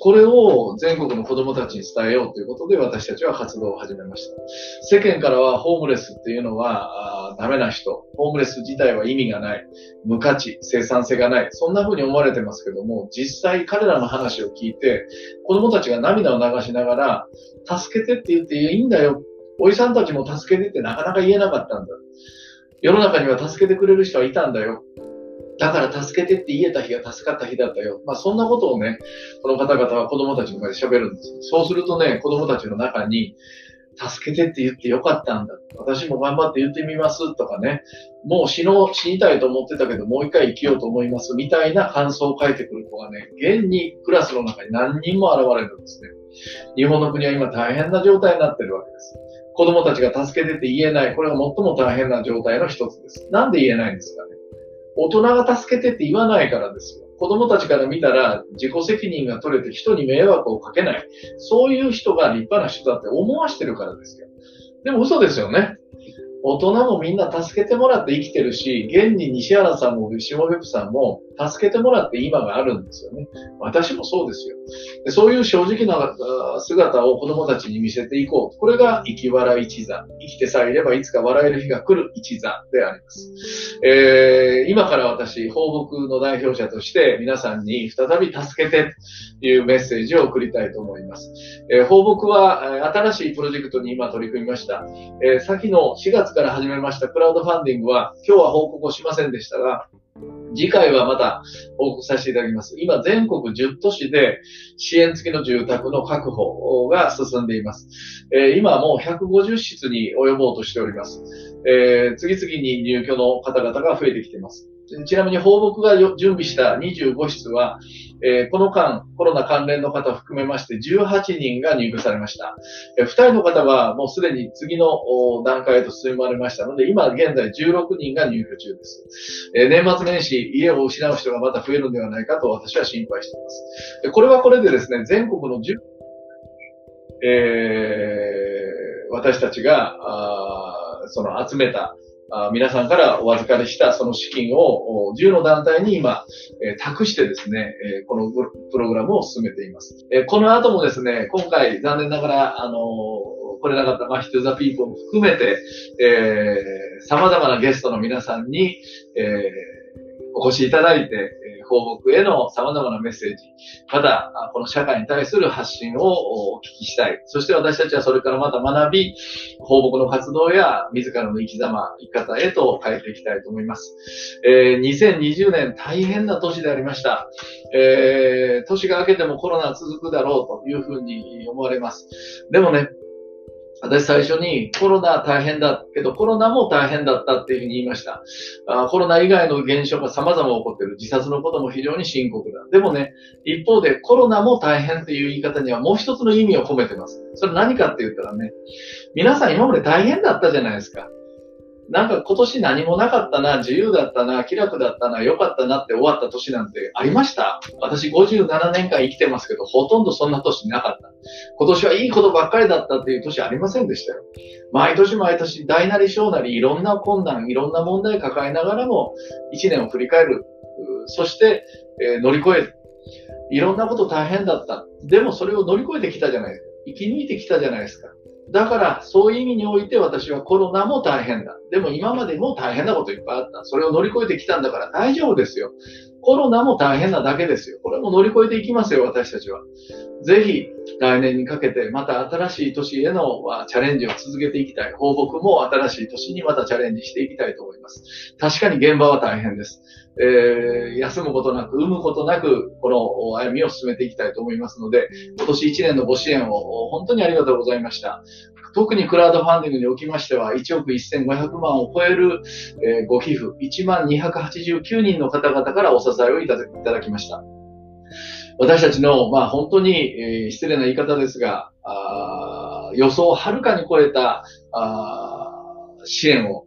これを全国の子供たちに伝えようということで私たちは活動を始めました。世間からはホームレスっていうのはダメな人、ホームレス自体は意味がない、無価値、生産性がない、そんな風に思われてますけども、実際彼らの話を聞いて、子供たちが涙を流しながら、助けてって言っていいんだよ。おじさんたちも助けてってなかなか言えなかったんだ。世の中には助けてくれる人はいたんだよ。だから助けてって言えた日が助かった日だったよ。まあそんなことをね、この方々は子供たちの前で喋るんですよ。そうするとね、子供たちの中に、助けてって言ってよかったんだ。私も頑張って言ってみますとかね。もう死の、死にたいと思ってたけど、もう一回生きようと思います。みたいな感想を書いてくる子がね、現にクラスの中に何人も現れるんですね。日本の国は今大変な状態になってるわけです。子供たちが助けてって言えない。これが最も大変な状態の一つです。なんで言えないんですかね。大人が助けてって言わないからですよ。子供たちから見たら自己責任が取れて人に迷惑をかけない。そういう人が立派な人だって思わしてるからですよ。でも嘘ですよね。大人もみんな助けてもらって生きてるし、現に西原さんも下フプさんも助けてもらって今があるんですよね。私もそうですよ。でそういう正直な姿を子供たちに見せていこう。これが生き笑い一座。生きてさえいればいつか笑える日が来る一座であります。えー、今から私、放牧の代表者として皆さんに再び助けてというメッセージを送りたいと思います。えー、放牧は新しいプロジェクトに今取り組みました。えー、先の4月から始めましたクラウドファンディングは今日は報告をしませんでしたが、次回はまた報告させていただきます。今、全国10都市で支援付きの住宅の確保が進んでいます。えー今もう150室に及ぼうとしております。えー次々に入居の方々が増えてきています。ちなみに放牧が準備した25室は、えーこの間、コロナ関連の方含めまして18人が入居されました。えー2人の方はもうすでに次の段階へと進まれましたので、今現在16人が入居中です。えー年末年始、家を失う人がまた増えるのではないかと私は心配しています。でこれはこれでですね、全国の10、えー私たちが、あその集めた、皆さんからお預かりしたその資金を10の団体に今、え託してですね、えこのプログラムを進めています。えこの後もですね、今回残念ながら、あのー来れなかったマヒトゥザピーポーも含めて、えー様々なゲストの皆さんに、えーお越しいただいて、えー放牧への様々なメッセージ、また、この社会に対する発信をお聞きしたい。そして私たちはそれからまた学び、放牧の活動や自らの生き様、生き方へと変えていきたいと思います。えー2020年大変な年でありました。えー年が明けてもコロナ続くだろうというふうに思われます。でもね、私最初にコロナ大変だけどコロナも大変だったっていうふうに言いました。あコロナ以外の現象が様々起こってる。自殺のことも非常に深刻だ。でもね、一方でコロナも大変っていう言い方にはもう一つの意味を込めてます。それ何かって言ったらね、皆さん今まで大変だったじゃないですか。なんか今年何もなかったな、自由だったな、気楽だったな、良かったなって終わった年なんてありました？私57年間生きてますけど、ほとんどそんな年なかった。今年はいいことばっかりだったっていう年ありませんでしたよ。毎年毎年大なり小なりいろんな困難、いろんな問題抱えながらも一年を振り返る。そして、えー乗り越える。いろんなこと大変だった。でもそれを乗り越えてきたじゃないですか。生き抜いてきたじゃないですか。だから、そういう意味において私はコロナも大変だ。でも今までも大変なこといっぱいあった。それを乗り越えてきたんだから大丈夫ですよ。コロナも大変なだけですよ。これも乗り越えていきますよ、私たちは。ぜひ、来年にかけて、また新しい年へのまあチャレンジを続けていきたい。放牧も新しい年にまたチャレンジしていきたいと思います。確かに現場は大変です。えー休むことなく、産むことなく、この歩みを進めていきたいと思いますので、今年1年のご支援を本当にありがとうございました。特にクラウドファンディングにおきましては、1億1500万を超える、えーご寄付、1万289人の方々からお支えをいただいただきました。私たちの、まあ本当に、えー失礼な言い方ですが、あ予想をはるかに超えたあ支援を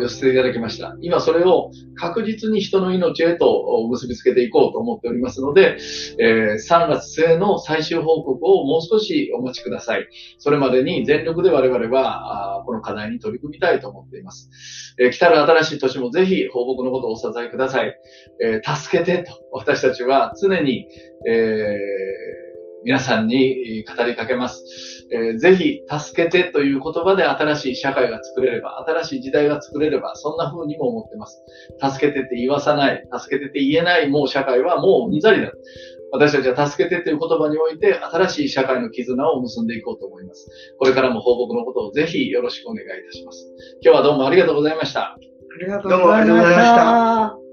寄せていただきました。今それを確実に人の命へと結びつけていこうと思っておりますので、えー3月末の最終報告をもう少しお待ちください。それまでに全力で我々はこの課題に取り組みたいと思っています。えー来たる新しい年もぜひ放牧のことをお支えください。えー助けてと私たちは常に、え皆さんに語りかけます。えーぜひ、助けてという言葉で新しい社会が作れれば、新しい時代が作れれば、そんな風にも思ってます。助けてって言わさない、助けてって言えないもう社会はもううんざりだ。私たちは助けてという言葉において、新しい社会の絆を結んでいこうと思います。これからも報告のことをぜひよろしくお願いいたします。今日はどうもありがとうございました。ありがとうございました。